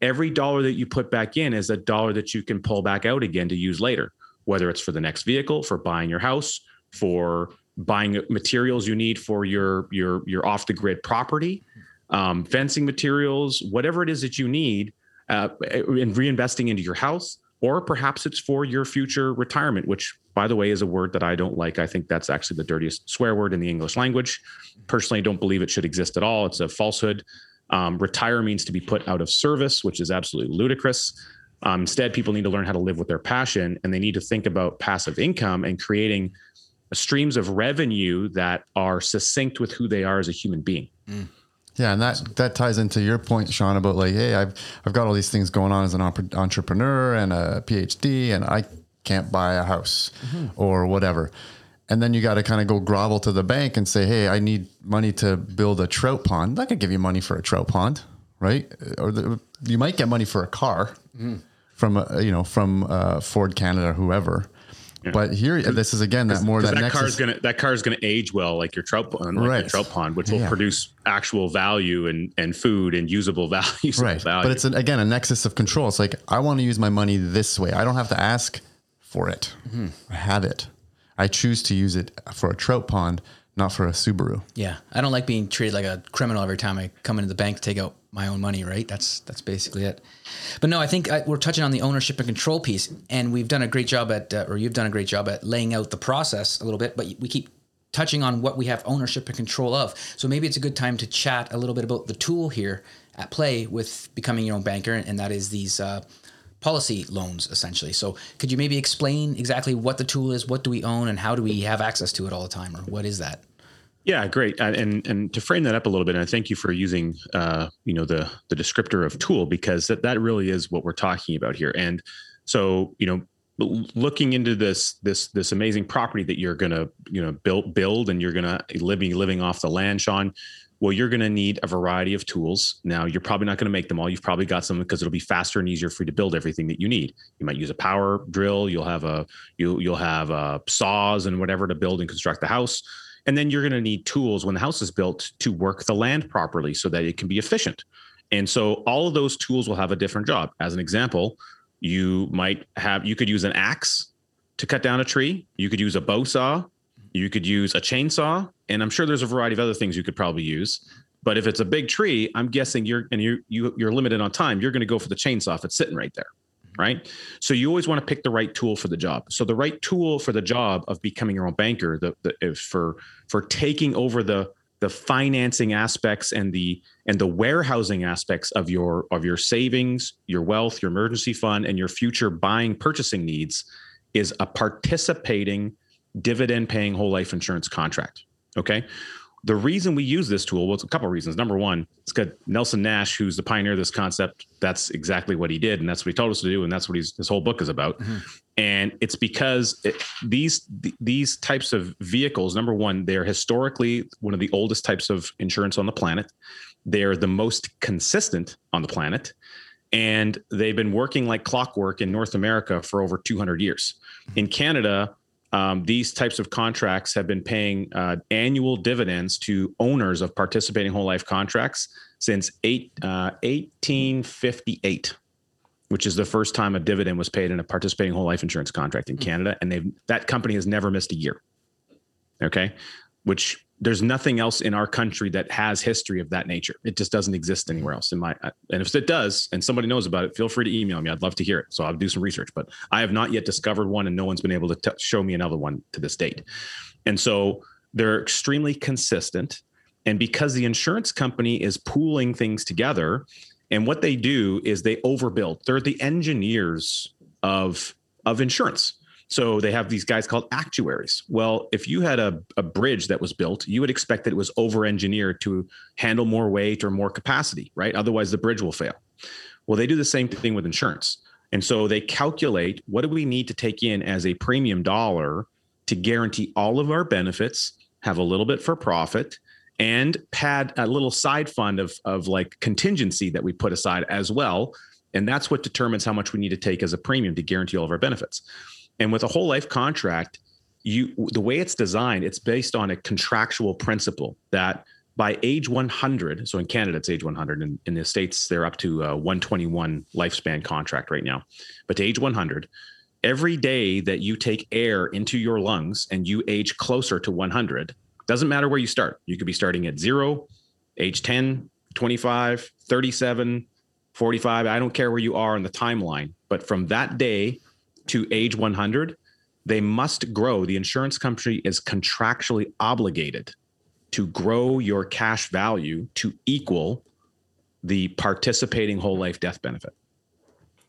every dollar that you put back in is a dollar that you can pull back out again to use later, whether it's for the next vehicle, for buying your house, for buying materials you need for your your your off the grid property, um, fencing materials, whatever it is that you need, uh, and reinvesting into your house or perhaps it's for your future retirement, which, by the way, is a word that I don't like. I think that's actually the dirtiest swear word in the English language. Personally, I don't believe it should exist at all. It's a falsehood. Um, retire means to be put out of service, which is absolutely ludicrous. Um, instead, people need to learn how to live with their passion and they need to think about passive income and creating streams of revenue that are succinct with who they are as a human being. Mm. Yeah, and that that ties into your point, Sean, about like, hey, I've I've got all these things going on as an entrepreneur and a PhD, and I can't buy a house mm-hmm. or whatever. And then you got to kind of go grovel to the bank and say, hey, I need money to build a trout pond. I could give you money for a trout pond, right? Or the, you might get money for a car mm. from a, you know from uh, Ford Canada, or whoever. Yeah. But here, this is again that more that, that car is gonna that car is gonna age well, like your trout pond, like right. trout pond, which will yeah. produce actual value and and food and usable (laughs) values. Right. Value. But it's an, again a nexus of control. It's like I want to use my money this way. I don't have to ask for it. Mm-hmm. I have it. I choose to use it for a trout pond, not for a Subaru. Yeah, I don't like being treated like a criminal every time I come into the bank to take out my own money. Right? That's that's basically it. But no, I think I, we're touching on the ownership and control piece, and we've done a great job at, uh, or you've done a great job at laying out the process a little bit. But we keep touching on what we have ownership and control of. So maybe it's a good time to chat a little bit about the tool here at play with becoming your own banker, and that is these. Uh, policy loans essentially. So could you maybe explain exactly what the tool is, what do we own and how do we have access to it all the time or what is that? Yeah, great. And and to frame that up a little bit, and I thank you for using uh, you know the the descriptor of tool because that that really is what we're talking about here. And so you know looking into this this this amazing property that you're going to you know build build and you're going to living living off the land sean well you're going to need a variety of tools. Now you're probably not going to make them all. You've probably got some because it'll be faster and easier for you to build everything that you need. You might use a power drill. You'll have a you'll you'll have uh, saws and whatever to build and construct the house and then you're going to need tools when the house is built to work the land properly so that it can be efficient and so all of those tools will have a different job as an example you might have, you could use an axe to cut down a tree. You could use a bow saw. You could use a chainsaw. And I'm sure there's a variety of other things you could probably use. But if it's a big tree, I'm guessing you're and you're you, you're limited on time. You're going to go for the chainsaw if it's sitting right there, right? So you always want to pick the right tool for the job. So the right tool for the job of becoming your own banker, the, the for for taking over the the financing aspects and the and the warehousing aspects of your of your savings your wealth your emergency fund and your future buying purchasing needs is a participating dividend paying whole life insurance contract okay the reason we use this tool was a couple of reasons. Number one, it's got Nelson Nash, who's the pioneer of this concept. That's exactly what he did, and that's what he told us to do, and that's what he's, his whole book is about. Mm-hmm. And it's because it, these these types of vehicles, number one, they're historically one of the oldest types of insurance on the planet. They're the most consistent on the planet, and they've been working like clockwork in North America for over 200 years. In Canada, um, these types of contracts have been paying uh, annual dividends to owners of participating whole life contracts since eight, uh, 1858 which is the first time a dividend was paid in a participating whole life insurance contract in hmm. Canada. And they've that company has never missed a year. Okay? Which there's nothing else in our country that has history of that nature. It just doesn't exist mm-hmm. anywhere else in my and if it does and somebody knows about it, feel free to email me. I'd love to hear it. So I'll do some research, but I have not yet discovered one and no one's been able to t- show me another one to this date. And so they're extremely consistent and because the insurance company is pooling things together and what they do is they overbuild. They're the engineers of of insurance. So they have these guys called actuaries. Well, if you had a, a bridge that was built, you would expect that it was over engineered to handle more weight or more capacity, right? Otherwise, the bridge will fail. Well, they do the same thing with insurance. And so they calculate what do we need to take in as a premium dollar to guarantee all of our benefits, have a little bit for profit, and pad a little side fund of, of like contingency that we put aside as well. And that's what determines how much we need to take as a premium to guarantee all of our benefits. And with a whole life contract, you the way it's designed, it's based on a contractual principle that by age 100, so in Canada it's age 100, and in the states they're up to a 121 lifespan contract right now. But to age 100, every day that you take air into your lungs and you age closer to 100, doesn't matter where you start. You could be starting at zero, age 10, 25, 37, 45. I don't care where you are in the timeline, but from that day to age 100, they must grow. The insurance company is contractually obligated to grow your cash value to equal the participating whole life death benefit,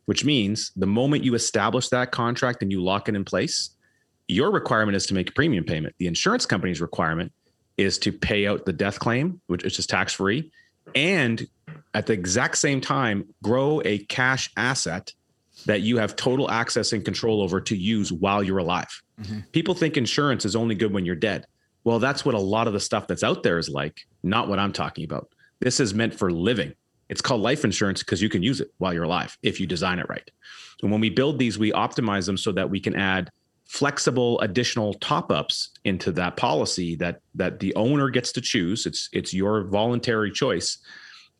which means the moment you establish that contract and you lock it in place, your requirement is to make a premium payment. The insurance company's requirement is to pay out the death claim, which is tax free, and at the exact same time, grow a cash asset that you have total access and control over to use while you're alive. Mm-hmm. People think insurance is only good when you're dead. Well, that's what a lot of the stuff that's out there is like, not what I'm talking about. This is meant for living. It's called life insurance because you can use it while you're alive if you design it right. And when we build these, we optimize them so that we can add flexible additional top-ups into that policy that that the owner gets to choose. It's it's your voluntary choice,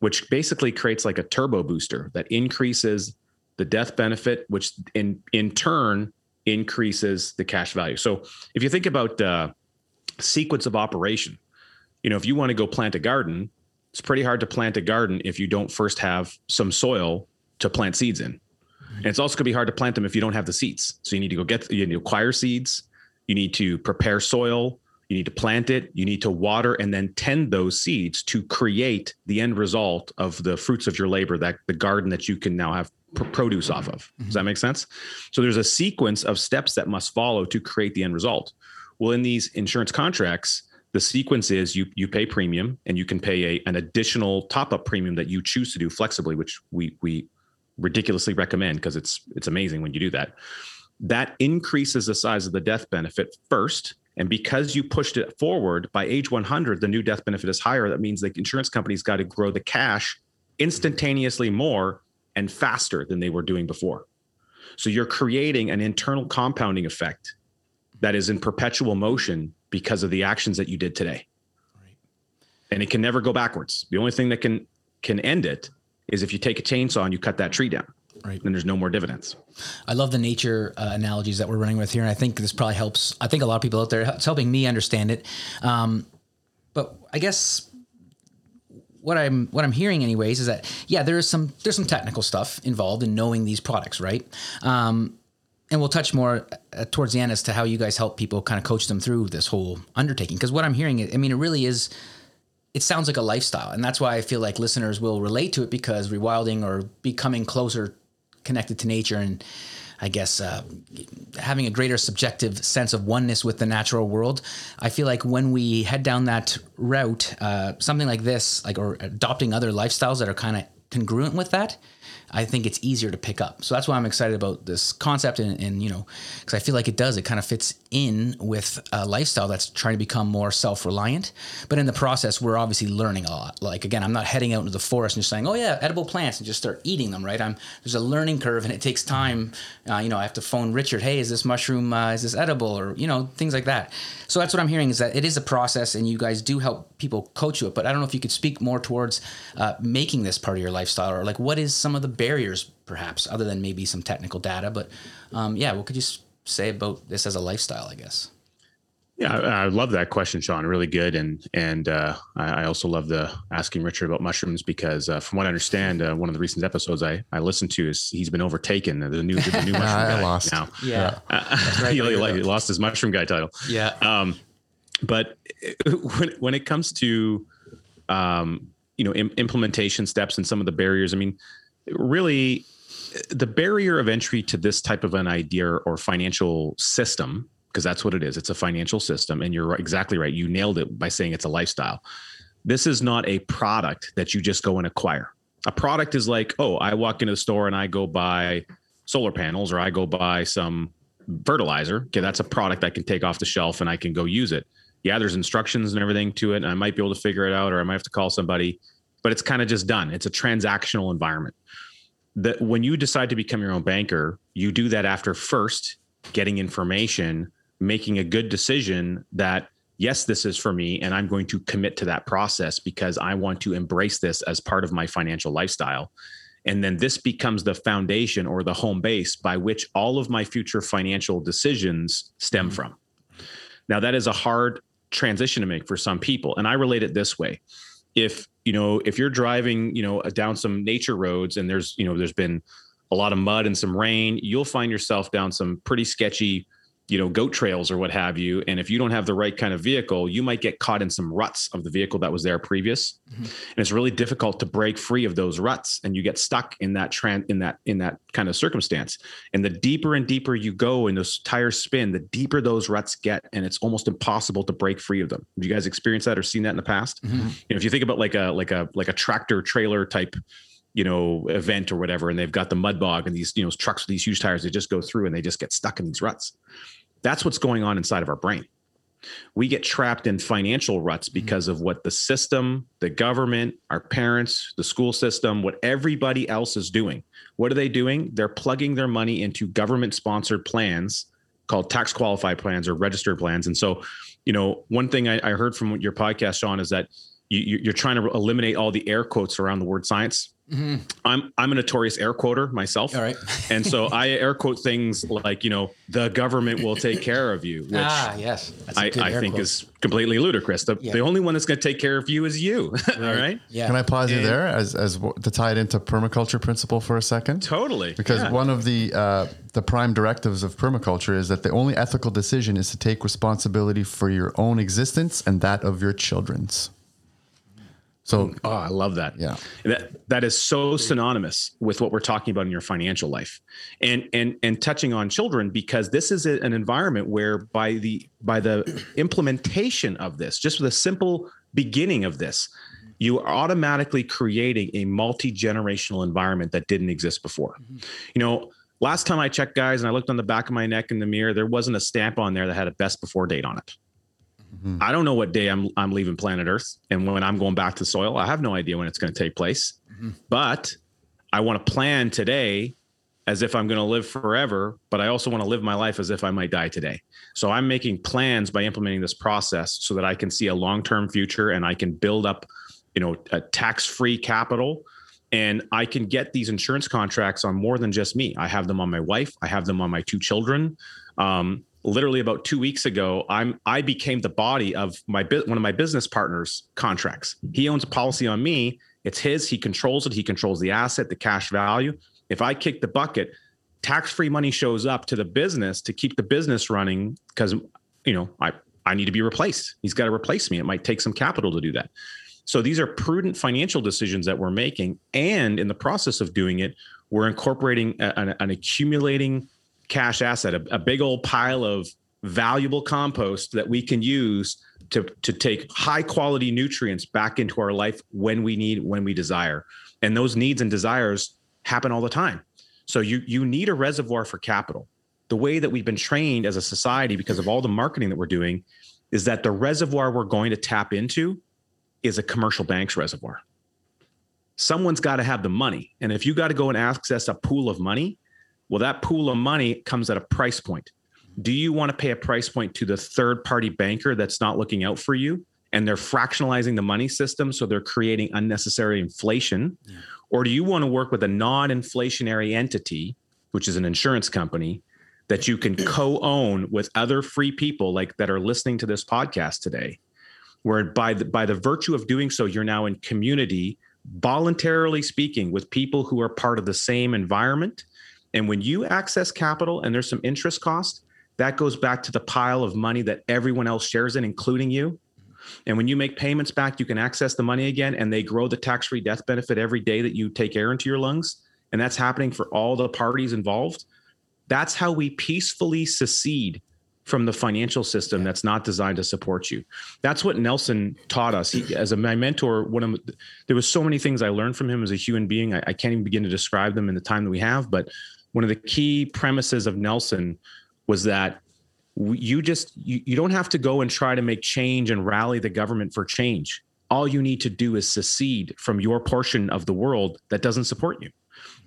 which basically creates like a turbo booster that increases the death benefit, which in in turn increases the cash value. So if you think about uh, sequence of operation, you know, if you want to go plant a garden, it's pretty hard to plant a garden if you don't first have some soil to plant seeds in. And it's also going to be hard to plant them if you don't have the seeds. So you need to go get, you need to acquire seeds. You need to prepare soil. You need to plant it. You need to water and then tend those seeds to create the end result of the fruits of your labor, that the garden that you can now have produce off of. Does that make sense? So there's a sequence of steps that must follow to create the end result. Well, in these insurance contracts, the sequence is you you pay premium and you can pay a, an additional top up premium that you choose to do flexibly, which we we ridiculously recommend because it's it's amazing when you do that. that increases the size of the death benefit first. And because you pushed it forward by age 100, the new death benefit is higher. That means the insurance company's got to grow the cash instantaneously more and faster than they were doing before. So you're creating an internal compounding effect that is in perpetual motion because of the actions that you did today. Right. And it can never go backwards. The only thing that can can end it is if you take a chainsaw and you cut that tree down right then there's no more dividends i love the nature uh, analogies that we're running with here and i think this probably helps i think a lot of people out there it's helping me understand it um, but i guess what i'm what i'm hearing anyways is that yeah there's some there's some technical stuff involved in knowing these products right? Um, and we'll touch more uh, towards the end as to how you guys help people kind of coach them through this whole undertaking. Because what i'm hearing i mean it really is it sounds like a lifestyle. And that's why i feel like listeners will relate to it because rewilding or becoming closer connected to nature and I guess uh, having a greater subjective sense of oneness with the natural world. I feel like when we head down that route, uh, something like this, like or adopting other lifestyles that are kind of congruent with that, I think it's easier to pick up. So that's why I'm excited about this concept, and, and you know, because I feel like it does. It kind of fits in with a lifestyle that's trying to become more self-reliant. But in the process, we're obviously learning a lot. Like again, I'm not heading out into the forest and just saying, "Oh yeah, edible plants," and just start eating them. Right? I'm there's a learning curve, and it takes time. Uh, you know, I have to phone Richard. Hey, is this mushroom? Uh, is this edible? Or you know, things like that. So that's what I'm hearing is that it is a process, and you guys do help people coach you it. But I don't know if you could speak more towards uh, making this part of your lifestyle, or like what is some of the barriers, perhaps, other than maybe some technical data. But um, yeah, what could you say about this as a lifestyle? I guess. Yeah, I, I love that question, Sean. Really good, and and uh, I, also love the asking Richard about mushrooms because, uh, from what I understand, uh, one of the recent episodes I, I listened to is he's been overtaken. The new the new (laughs) mushroom guy lost. now. Yeah, right, (laughs) he, he, lost his mushroom guy title. Yeah. Um, but (laughs) when when it comes to um, you know Im- implementation steps and some of the barriers, I mean, really the barrier of entry to this type of an idea or financial system because that's what it is it's a financial system and you're exactly right you nailed it by saying it's a lifestyle. This is not a product that you just go and acquire. A product is like oh i walk into the store and i go buy solar panels or i go buy some fertilizer. Okay that's a product i can take off the shelf and i can go use it. Yeah there's instructions and everything to it and i might be able to figure it out or i might have to call somebody but it's kind of just done it's a transactional environment that when you decide to become your own banker, you do that after first getting information, making a good decision that yes, this is for me, and I'm going to commit to that process because I want to embrace this as part of my financial lifestyle. And then this becomes the foundation or the home base by which all of my future financial decisions stem mm-hmm. from. Now, that is a hard transition to make for some people. And I relate it this way if you know if you're driving you know down some nature roads and there's you know there's been a lot of mud and some rain you'll find yourself down some pretty sketchy you know goat trails or what have you. And if you don't have the right kind of vehicle you might get caught in some ruts of the vehicle that was there previous. Mm-hmm. and it's really difficult to break free of those ruts and you get stuck in that trend in that in that kind of circumstance. And the deeper and deeper you go and those tires spin the deeper those ruts get and it's almost impossible to break free of them. Have you guys experienced that or seen that in the past? Mm-hmm. you know if you think about like a like a like a tractor trailer type you know event or whatever and they've got the mud bog and these you know trucks with these huge tires they just go through and they just get stuck in these ruts that's what's going on inside of our brain. We get trapped in financial ruts mm-hmm. because of what the system, the government, our parents, the school system, what everybody else is doing. What are they doing? They're plugging their money into government sponsored plans called tax qualified plans or registered plans. And so, you know, one thing I, I heard from your podcast, Sean, is that you, are trying to eliminate all the air quotes around the word science. Mm-hmm. I'm I'm a notorious air quoter myself. All right. (laughs) and so I air quote things like, you know, the government will take care of you, which ah, yes. I, I think quote. is completely ludicrous. The, yeah. the only one that's going to take care of you is you. (laughs) Right. All right. Yeah. Can I pause and, you there as, as to tie it into permaculture principle for a second? Totally. Because yeah. one of the uh, the prime directives of permaculture is that the only ethical decision is to take responsibility for your own existence and that of your children's. So, oh, I love that. Yeah, that that is so synonymous with what we're talking about in your financial life, and and and touching on children because this is an environment where by the by the implementation of this, just with a simple beginning of this, you are automatically creating a multi generational environment that didn't exist before. Mm-hmm. You know, Last time I checked, guys, and I looked on the back of my neck in the mirror, there wasn't a stamp on there that had a best before date on it. Mm-hmm. I don't know what day I'm I'm leaving planet Earth and when I'm going back to soil. I have no idea when it's going to take place. Mm-hmm. But I want to plan today as if I'm going to live forever, but I also want to live my life as if I might die today. So I'm making plans by implementing this process so that I can see a long-term future and I can build up, you know, a tax-free capital and I can get these insurance contracts on more than just me. I have them on my wife, I have them on my two children. Um, literally about two weeks ago, I'm I became the body of my one of my business partners' contracts. He owns a policy on me. It's his. He controls it. He controls the asset, the cash value. If I kick the bucket, tax-free money shows up to the business to keep the business running because you know I I need to be replaced. He's got to replace me. It might take some capital to do that. So these are prudent financial decisions that we're making, and in the process of doing it, we're incorporating an, an accumulating cash asset, a, a big old pile of valuable compost that we can use to, to take high quality nutrients back into our life when we need, when we desire. And those needs and desires happen all the time. So you you need a reservoir for capital. The way that we've been trained as a society because of all the marketing that we're doing is that the reservoir we're going to tap into is a commercial bank's reservoir. Someone's got to have the money. And if you got to go and access a pool of money, well, that pool of money comes at a price point. Do you want to pay a price point to the third party banker that's not looking out for you and they're fractionalizing the money system so they're creating unnecessary inflation? Yeah. Or do you want to work with a non inflationary entity, which is an insurance company, that you can co own with other free people like that are listening to this podcast today? Where by the, by the virtue of doing so, you're now in community, voluntarily speaking, with people who are part of the same environment and when you access capital and there's some interest cost, that goes back to the pile of money that everyone else shares in, including you. And when you make payments back, you can access the money again and they grow the tax free death benefit every day that you take air into your lungs. And that's happening for all the parties involved. That's how we peacefully secede from the financial system that's not designed to support you. That's what Nelson taught us. He, as a my mentor, one of there was so many things I learned from him as a human being. I, I can't even begin to describe them in the time that we have. But one of the key premises of Nelson was that you just you, you don't have to go and try to make change and rally the government for change all you need to do is secede from your portion of the world that doesn't support you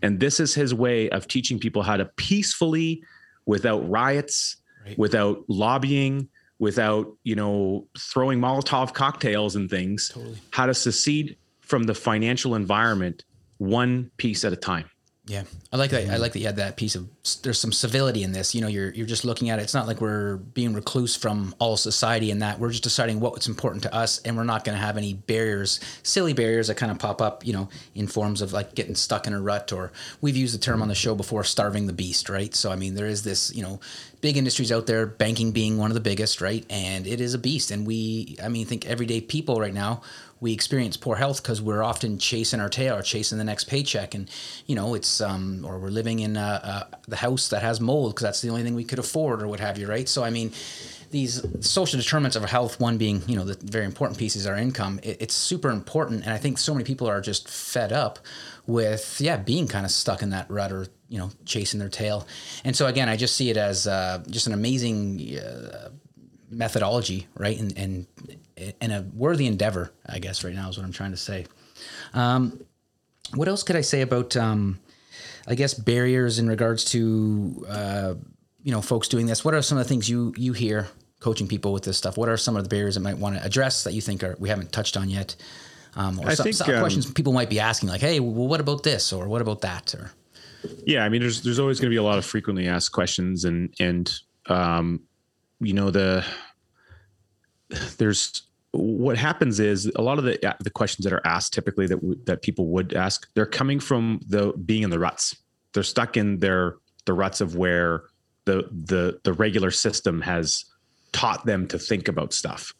and this is his way of teaching people how to peacefully without riots right. without lobbying without you know throwing molotov cocktails and things totally. how to secede from the financial environment one piece at a time yeah, I like that. I like that you had that piece of there's some civility in this. You know, you're you're just looking at it. It's not like we're being recluse from all society and that we're just deciding what's important to us, and we're not going to have any barriers, silly barriers that kind of pop up. You know, in forms of like getting stuck in a rut, or we've used the term on the show before, starving the beast, right? So I mean, there is this, you know, big industries out there, banking being one of the biggest, right? And it is a beast, and we, I mean, think everyday people right now we experience poor health because we're often chasing our tail or chasing the next paycheck, and you know it's um, or we're living in uh, uh, the house that has mold because that's the only thing we could afford or what have you, right? So I mean, these social determinants of health, one being you know the very important piece is our income. It, it's super important, and I think so many people are just fed up with yeah being kind of stuck in that rut or you know chasing their tail, and so again I just see it as uh, just an amazing. Uh, methodology, right? And, and and a worthy endeavor, I guess. Right now is what I'm trying to say. Um, what else could I say about, um, I guess, barriers in regards to uh, you know folks doing this? What are some of the things you you hear coaching people with this stuff? What are some of the barriers that might want to address that you think are we haven't touched on yet? Um, or I some, think, some um, questions people might be asking, like, "Hey, well, what about this?" or "What about that?" or yeah, I mean, there's there's always going to be a lot of frequently asked questions, and and um, you know the there's what happens is a lot of the uh, the questions that are asked typically that that people would ask they're coming from the being in the ruts. They're stuck in their the ruts of where the the the regular system has taught them to think about stuff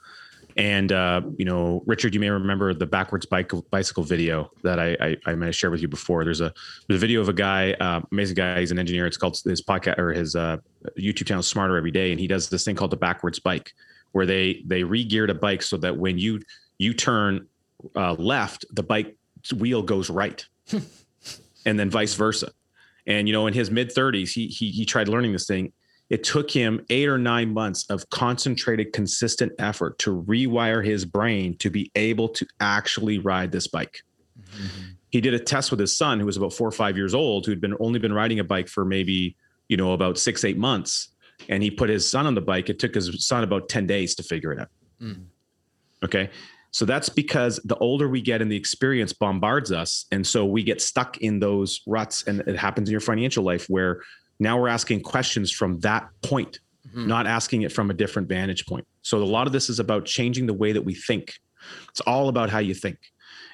and uh, you know richard you may remember the backwards bike bicycle video that i i, I might have shared with you before. There's a there's a video of a guy uh, amazing guy. He's an engineer. It's called his podcast or his uh, youtube channel smarter every day. And he does this thing called the backwards bike where they they re-geared a bike so that when you you turn uh, left, the bike wheel goes right, (laughs) and then vice versa. And you know, in his mid 30s, he he he tried learning this thing. It took him eight or nine months of concentrated, consistent effort to rewire his brain to be able to actually ride this bike. Mm-hmm. He did a test with his son, who was about four or five years old, who'd been only been riding a bike for maybe you know about six eight months, and he put his son on the bike. It took his son about ten days to figure it out. Mm. Okay, so that's because the older we get and the experience bombards us. And so we get stuck in those ruts. And it happens in your financial life where now we're asking questions from that point, mm-hmm. not asking it from a different vantage point. So a lot of this is about changing the way that we think. It's all about how you think.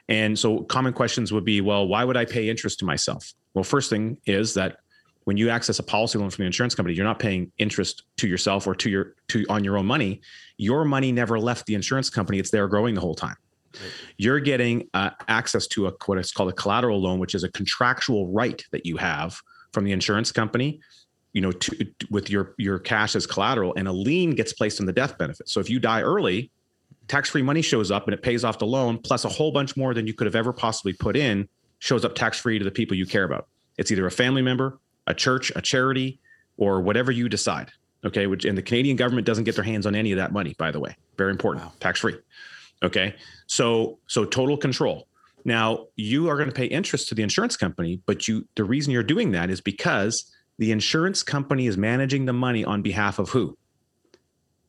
And so common questions would be, well, why would I pay interest to myself? Well, first thing is that when you access a policy loan from the insurance company, you're not paying interest to yourself or to your to on your own money. Your money never left the insurance company; it's there growing the whole time. Right. You're getting uh, access to a what is called a collateral loan, which is a contractual right that you have from the insurance company. You know, to, with your your cash as collateral, and a lien gets placed on the death benefit. So if you die early, tax-free money shows up and it pays off the loan, plus a whole bunch more than you could have ever possibly put in shows up tax-free to the people you care about. It's either a family member, a church, a charity, or whatever you decide. Okay. Which, and the Canadian government doesn't get their hands on any of that money, by the way. Very important, wow. tax free. Okay. So, so total control. Now you are going to pay interest to the insurance company, but you, the reason you're doing that is because the insurance company is managing the money on behalf of who?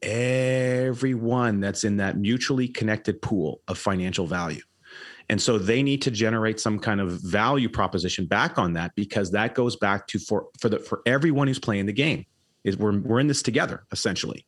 Everyone that's in that mutually connected pool of financial value. And so they need to generate some kind of value proposition back on that because that goes back to for for the for everyone who's playing the game is we're we're in this together essentially.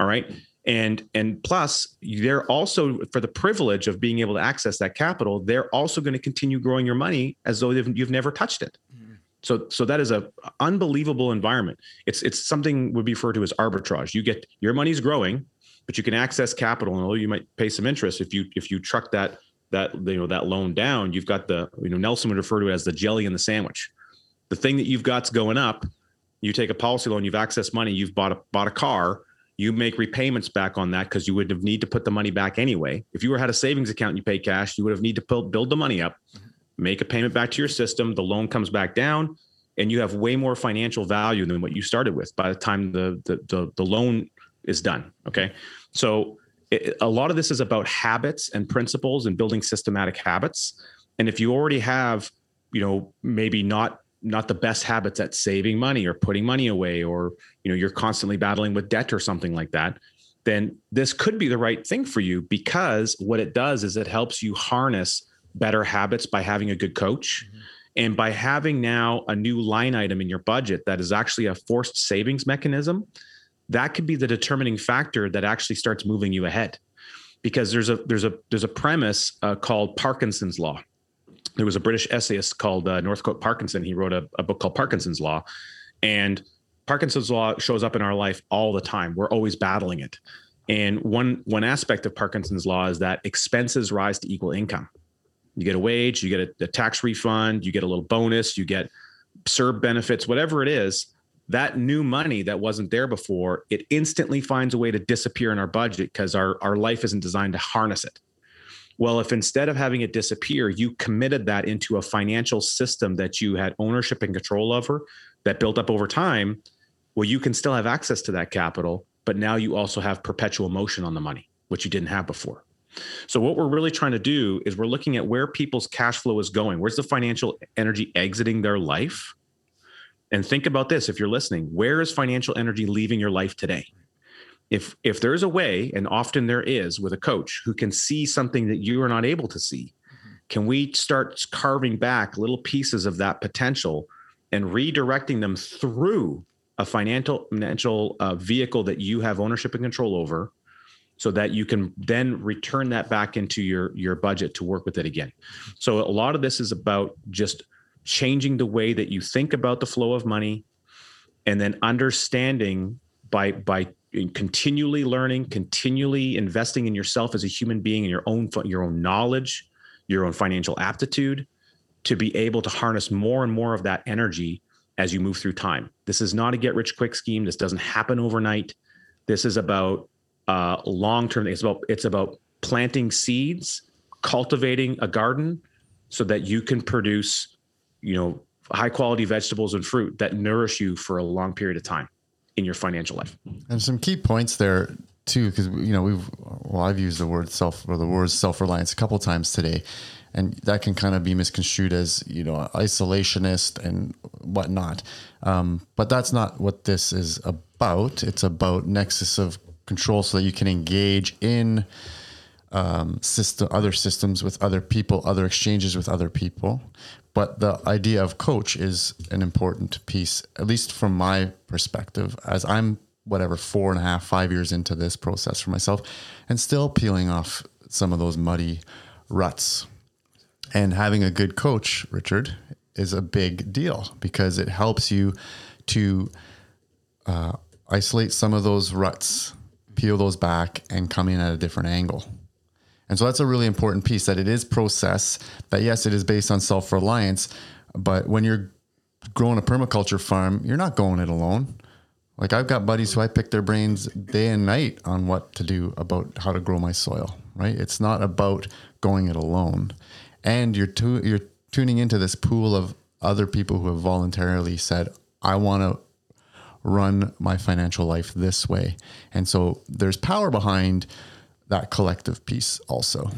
All right. And and plus they're also for the privilege of being able to access that capital, they're also going to continue growing your money as though you've never touched it. Mm-hmm. So, so that is a unbelievable environment. It's it's something would be referred to as arbitrage. You get your money's growing, but you can access capital, and although you might pay some interest if you if you truck that that you know that loan down, you've got the you know Nelson would refer to it as the jelly in the sandwich. The thing that you've got's going up. You take a policy loan, you've accessed money, you've bought a bought a car, you make repayments back on that because you would have need to put the money back anyway. If you were had a savings account and you pay cash, you would have need to build build the money up, mm-hmm. make a payment back to your system. The loan comes back down, and you have way more financial value than what you started with by the time the the the, the loan is done. Okay, so it, a lot of this is about habits and principles and building systematic habits. And if you already have, you know, maybe not not the best habits at saving money or putting money away, or you know, you're constantly battling with debt or something like that, then this could be the right thing for you because what it does is it helps you harness better habits by having a good coach. Mm-hmm. And by having now a new line item in your budget that is actually a forced savings mechanism, that could be the determining factor that actually starts moving you ahead because there's a there's a there's a premise uh, called parkinson's law there was a british essayist called uh, northcote parkinson. He wrote a, a book called parkinson's law. And parkinson's law shows up in our life all the time. We're always battling it. And one one aspect of parkinson's law is that expenses rise to equal income. You get a wage you get a, a tax refund you get a little bonus you get CERB benefits whatever it is. That new money that wasn't there before, it instantly finds a way to disappear in our budget because our, our life isn't designed to harness it. Well, if instead of having it disappear, you committed that into a financial system that you had ownership and control over that built up over time, well, you can still have access to that capital, but now you also have perpetual motion on the money, which you didn't have before. So, what we're really trying to do is we're looking at where people's cash flow is going. Where's the financial energy exiting their life? And think about this if you're listening, where is financial energy leaving your life today? If if there's a way, and often there is with a coach who can see something that you are not able to see, mm-hmm. can we start carving back little pieces of that potential and redirecting them through a financial financial uh, vehicle that you have ownership and control over so that you can then return that back into your your budget to work with it again so a lot of this is about just changing the way that you think about the flow of money and then understanding by by continually learning continually investing in yourself as a human being and your own your own knowledge your own financial aptitude to be able to harness more and more of that energy as you move through time. This is not a get rich quick scheme. This doesn't happen overnight. This is about uh, long term it's about it's about planting seeds cultivating a garden so that you can produce you know high quality vegetables and fruit that nourish you for a long period of time in your financial life. And some key points there too, because you know we've well I've used the word self or the words self reliance a couple times today, and that can kind of be misconstrued as you know isolationist and whatnot. Um, but that's not what this is about. It's about nexus of control so that you can engage in um, system, other systems with other people, other exchanges with other people. But the idea of coach is an important piece, at least from my perspective, as I'm whatever four and a half, five years into this process for myself, and still peeling off some of those muddy ruts. And having a good coach, Richard, is a big deal because it helps you to uh, isolate some of those ruts, peel those back, and come in at a different angle. And so that's a really important piece that it is process, that yes, it is based on self reliance, but when you're growing a permaculture farm, you're not going it alone. Like I've got buddies who I pick their brains day and night on what to do about how to grow my soil, right? It's not about going it alone. And you're tu- you're tuning into this pool of other people who have voluntarily said, I want to run my financial life this way. And so there's power behind that collective piece also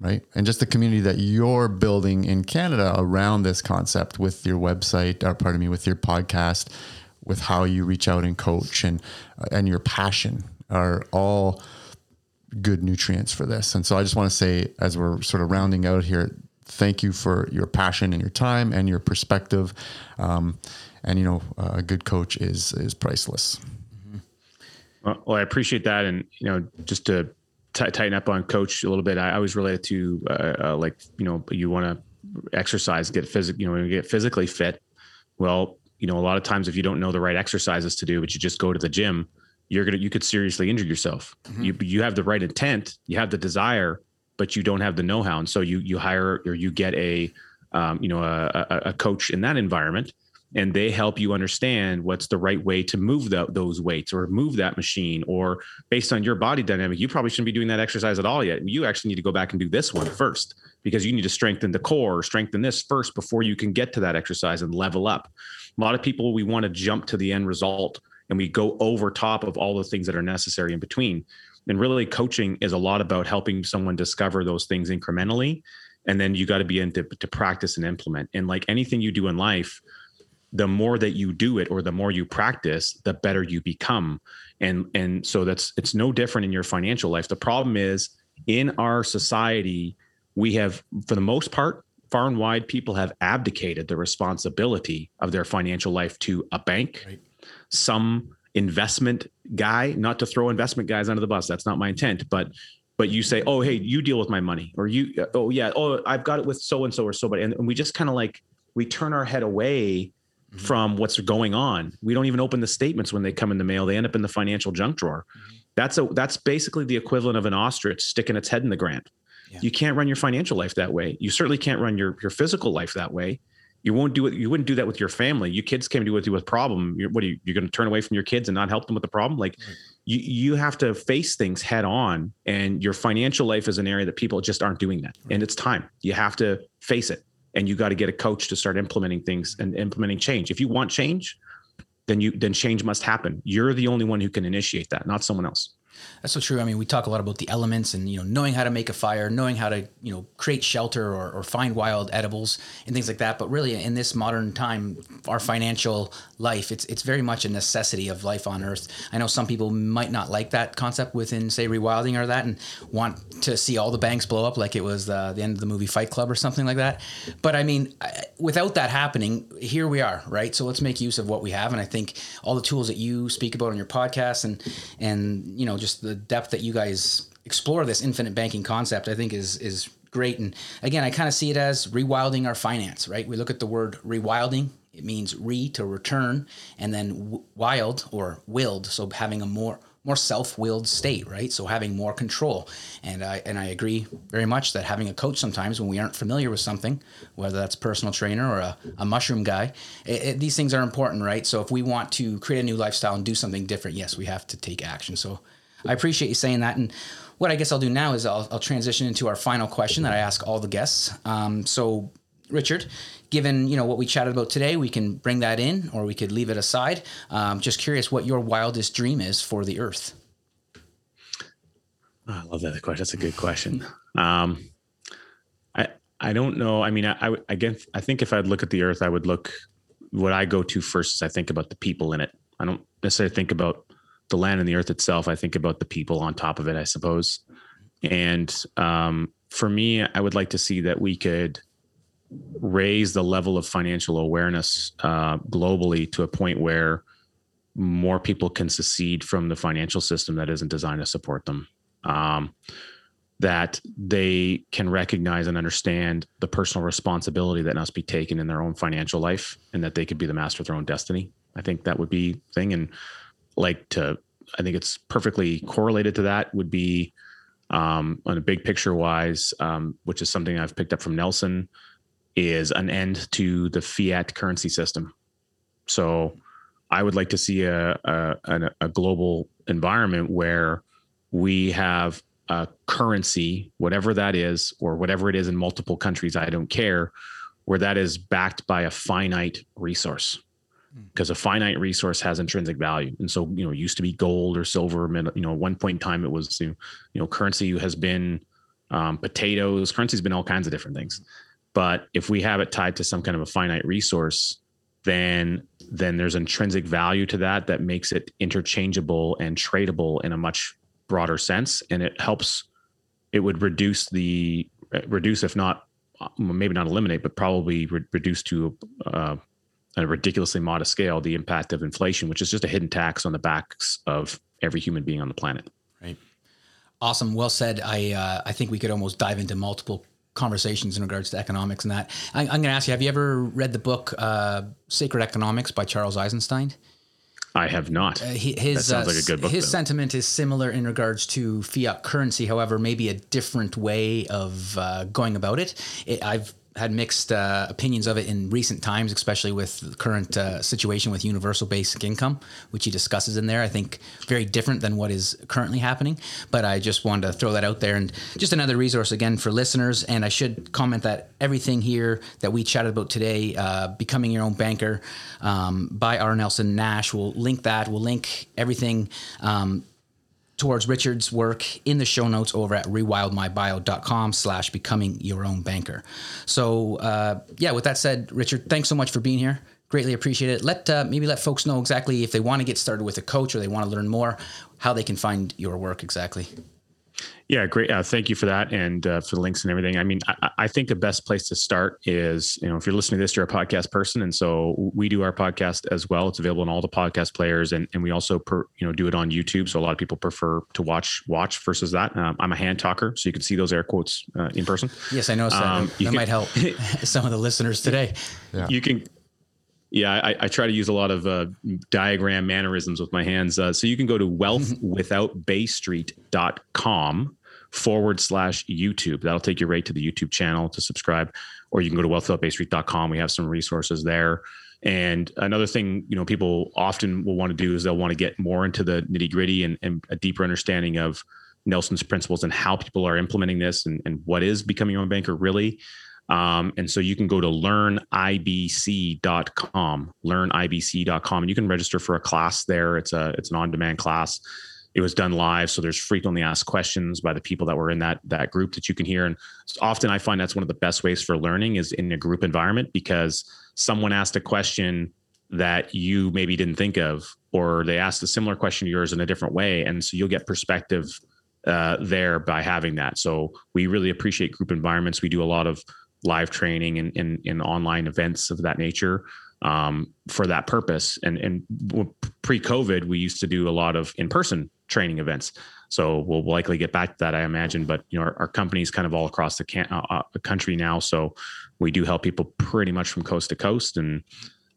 right? And just the community that you're building in canada around this concept with your website or pardon me with your podcast with how you reach out and coach and uh, and your passion are all good nutrients for this. And so i just want to say as we're sort of rounding out here thank you for your passion and your time and your perspective. Um, and you know a good coach is is priceless. Mm-hmm. Well, well i appreciate that. And you know just to t- tighten up on coach a little bit. I, I was related to uh, uh, like you know you want to exercise, get physical, you know, get physically fit. Well, you know, a lot of times if you don't know the right exercises to do, but you just go to the gym, you're gonna you could seriously injure yourself. Mm-hmm. You you have the right intent, you have the desire, but you don't have the know-how, and so you you hire or you get a um, you know a, a, a coach in that environment and they help you understand what's the right way to move the, those weights or move that machine or based on your body dynamic you probably shouldn't be doing that exercise at all yet. You actually need to go back and do this one first because you need to strengthen the core strengthen this first before you can get to that exercise and level up. A lot of people we want to jump to the end result and we go over top of all the things that are necessary in between. And really coaching is a lot about helping someone discover those things incrementally and then you got to be into to practice and implement. And like anything you do in life the more that you do it or the more you practice the better you become and and so that's it's no different in your financial life the problem is in our society we have for the most part far and wide people have abdicated the responsibility of their financial life to a bank right. some investment guy not to throw investment guys under the bus that's not my intent but but you say oh hey you deal with my money or you oh yeah oh i've got it with so and so or so but and, and we just kind of like we turn our head away mm-hmm. from what's going on. We don't even open the statements when they come in the mail. They end up in the financial junk drawer. Mm-hmm. That's a that's basically the equivalent of an ostrich sticking its head in the ground. Yeah. You can't run your financial life that way. You certainly can't run your your physical life that way. You won't do it. You wouldn't do that with your family. Your kids came to with you with problem. You're, what are you? You're going to turn away from your kids and not help them with the problem? Like, you you have to face things head on. And your financial life is an area that people just aren't doing that. Right. And it's time. You have to face it and you got to get a coach to start implementing things and implementing change. If you want change, then you then change must happen. You're the only one who can initiate that, not someone else. That's so true. I mean, we talk a lot about the elements and you know knowing how to make a fire, knowing how to you know create shelter or, or find wild edibles and things like that. But really, in this modern time, our financial life, it's it's very much a necessity of life on Earth. I know some people might not like that concept within say rewilding or that, and want to see all the banks blow up like it was the, the end of the movie Fight Club or something like that. But I mean, without that happening, here we are, right? So let's make use of what we have, and I think all the tools that you speak about on your podcast and and you know just the depth that you guys explore this infinite banking concept, I think is is great. And again, I kind of see it as rewilding our finance, right? We look at the word rewilding. It means re to return, and then wild or willed, so having a more more self-willed state, right? So having more control. And I and I agree very much that having a coach sometimes when we aren't familiar with something, whether that's personal trainer or a, a mushroom guy, it, it, these things are important, right? So if we want to create a new lifestyle and do something different, yes, we have to take action. So I appreciate you saying that. And what I guess I'll do now is I'll, I'll transition into our final question that I ask all the guests. Um, so Richard, given you know what we chatted about today, we can bring that in, or we could leave it aside. Um, just curious what your wildest dream is for the Earth. Oh, I love that question. That's a good question. Um, I I don't know. I mean, I, I again, I think if I'd look at the Earth, I would look. What I go to first is I think about the people in it. I don't necessarily think about the land and the Earth itself. I think about the people on top of it. I suppose. And um, for me, I would like to see that we could raise the level of financial awareness uh, globally to a point where more people can secede from the financial system that isn't designed to support them. Um, that they can recognize and understand the personal responsibility that must be taken in their own financial life and that they could be the master of their own destiny. I think that would be thing. And like to, I think it's perfectly correlated to that would be um, on a big picture wise, um, which is something I've picked up from Nelson is an end to the fiat currency system. So I would like to see a, a, a global environment where we have a currency, whatever that is, or whatever it is in multiple countries, I don't care, where that is backed by a finite resource. Because hmm. a finite resource has intrinsic value, and so you know, it used to be gold or silver. You know, at one point in time, it was you know, currency has been um, potatoes. Currency's been all kinds of different things. But if we have it tied to some kind of a finite resource, then then there's intrinsic value to that that makes it interchangeable and tradable in a much broader sense, and it helps. It would reduce the reduce, if not maybe not eliminate, but probably re- reduce to uh, a ridiculously modest scale the impact of inflation, which is just a hidden tax on the backs of every human being on the planet. Right. Awesome. Well said. I uh, I think we could almost dive into multiple conversations in regards to economics and that. I, am going to ask you: Have you ever read the book uh, "Sacred Economics" by Charles Eisenstein? I have not. Uh, his, that sounds like a good book. His though. sentiment is similar in regards to fiat currency, however, maybe a different way of uh, going about it. it I've had mixed uh, opinions of it in recent times, especially with the current uh, situation with universal basic income, which he discusses in there. I think very different than what is currently happening. But I just wanted to throw that out there and just another resource again for listeners. And I should comment that everything here that we chatted about today, uh, becoming your own banker um, by R. Nelson Nash, we'll link that. We'll link everything. Um, towards Richard's work in the show notes over at rewildmybio.com slash becoming your own banker. So uh, yeah, with that said, Richard, thanks so much for being here. Greatly appreciate it. Let uh, maybe let folks know exactly if they want to get started with a coach or they want to learn more, how they can find your work exactly. Yeah, great. Uh, thank you for that and uh, for the links and everything. I mean, I, I, think the best place to start is, you know, if you're listening to this, you're a podcast person. And so we do our podcast as well. It's available in all the podcast players. And, and we also, per, you know, do it on YouTube. So a lot of people prefer to watch, watch versus that. Um, I'm a hand talker, so you can see those air quotes uh, in person. Yes, I know. Um, that, that might help (laughs) (laughs) some of the listeners today. Yeah. You can, yeah, I, I, try to use a lot of uh, diagram mannerisms with my hands. Uh, so you can go to wealthwithoutbaystreet.com forward slash YouTube. That'll take you right to the YouTube channel to subscribe, or you can go to wealthwithoutbaystreet.com. We have some resources there. And another thing, you know, people often will want to do is they'll want to get more into the nitty gritty and, and, a deeper understanding of Nelson's principles and how people are implementing this and, and what is becoming your own banker really. Um, and so you can go to learnibc.com, learnibc.com, and you can register for a class there. It's a it's an on-demand class. It was done live, so there's frequently asked questions by the people that were in that that group that you can hear. And often I find that's one of the best ways for learning is in a group environment because someone asked a question that you maybe didn't think of, or they asked a similar question to yours in a different way, and so you'll get perspective uh, there by having that. So we really appreciate group environments. We do a lot of live training and in, in, online events of that nature um, for that purpose. And, and pre-COVID, we used to do a lot of in-person training events. So we'll likely get back to that, I imagine. But you know, our, our company's kind of all across the, can- uh, uh, country now, so we do help people pretty much from coast to coast. And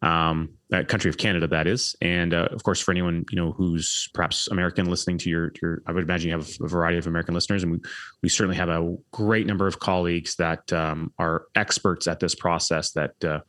um, that country of Canada, that is. And uh, of course, for anyone you know who's perhaps American listening to your, your, I would imagine you have a variety of American listeners, and we we certainly have a great number of colleagues that um, are experts at this process that uh,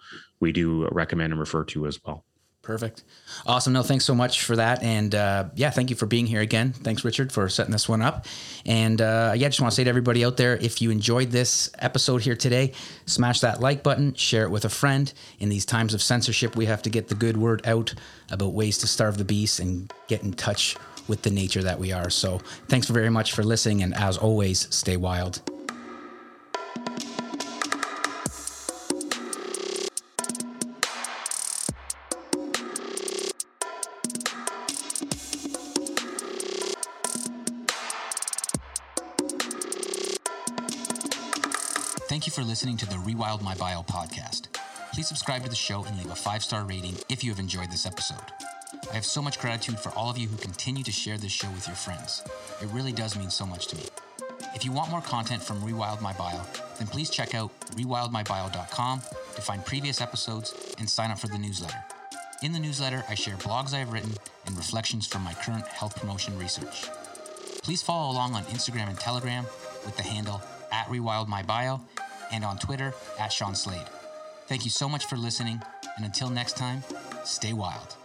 we do recommend and refer to as well. Perfect. Awesome. No, thanks so much for that. And uh, yeah, thank you for being here again. Thanks, Richard, for setting this one up. And uh, yeah, I just want to say to everybody out there if you enjoyed this episode here today, smash that like button, share it with a friend. In these times of censorship, we have to get the good word out about ways to starve the beast and get in touch with the nature that we are. So thanks very much for listening. And as always, stay wild. Thank you for listening to the Rewild My Bio podcast. Please subscribe to the show and leave a five star rating if you have enjoyed this episode. I have so much gratitude for all of you who continue to share this show with your friends. It really does mean so much to me. If you want more content from Rewild My Bio, then please check out rewildmybio.com to find previous episodes and sign up for the newsletter. In the newsletter, I share blogs I have written and reflections from my current health promotion research. Please follow along on Instagram and Telegram with the handle at rewildmybio and on Twitter at Sean Slade. Thank you so much for listening, and until next time, stay wild.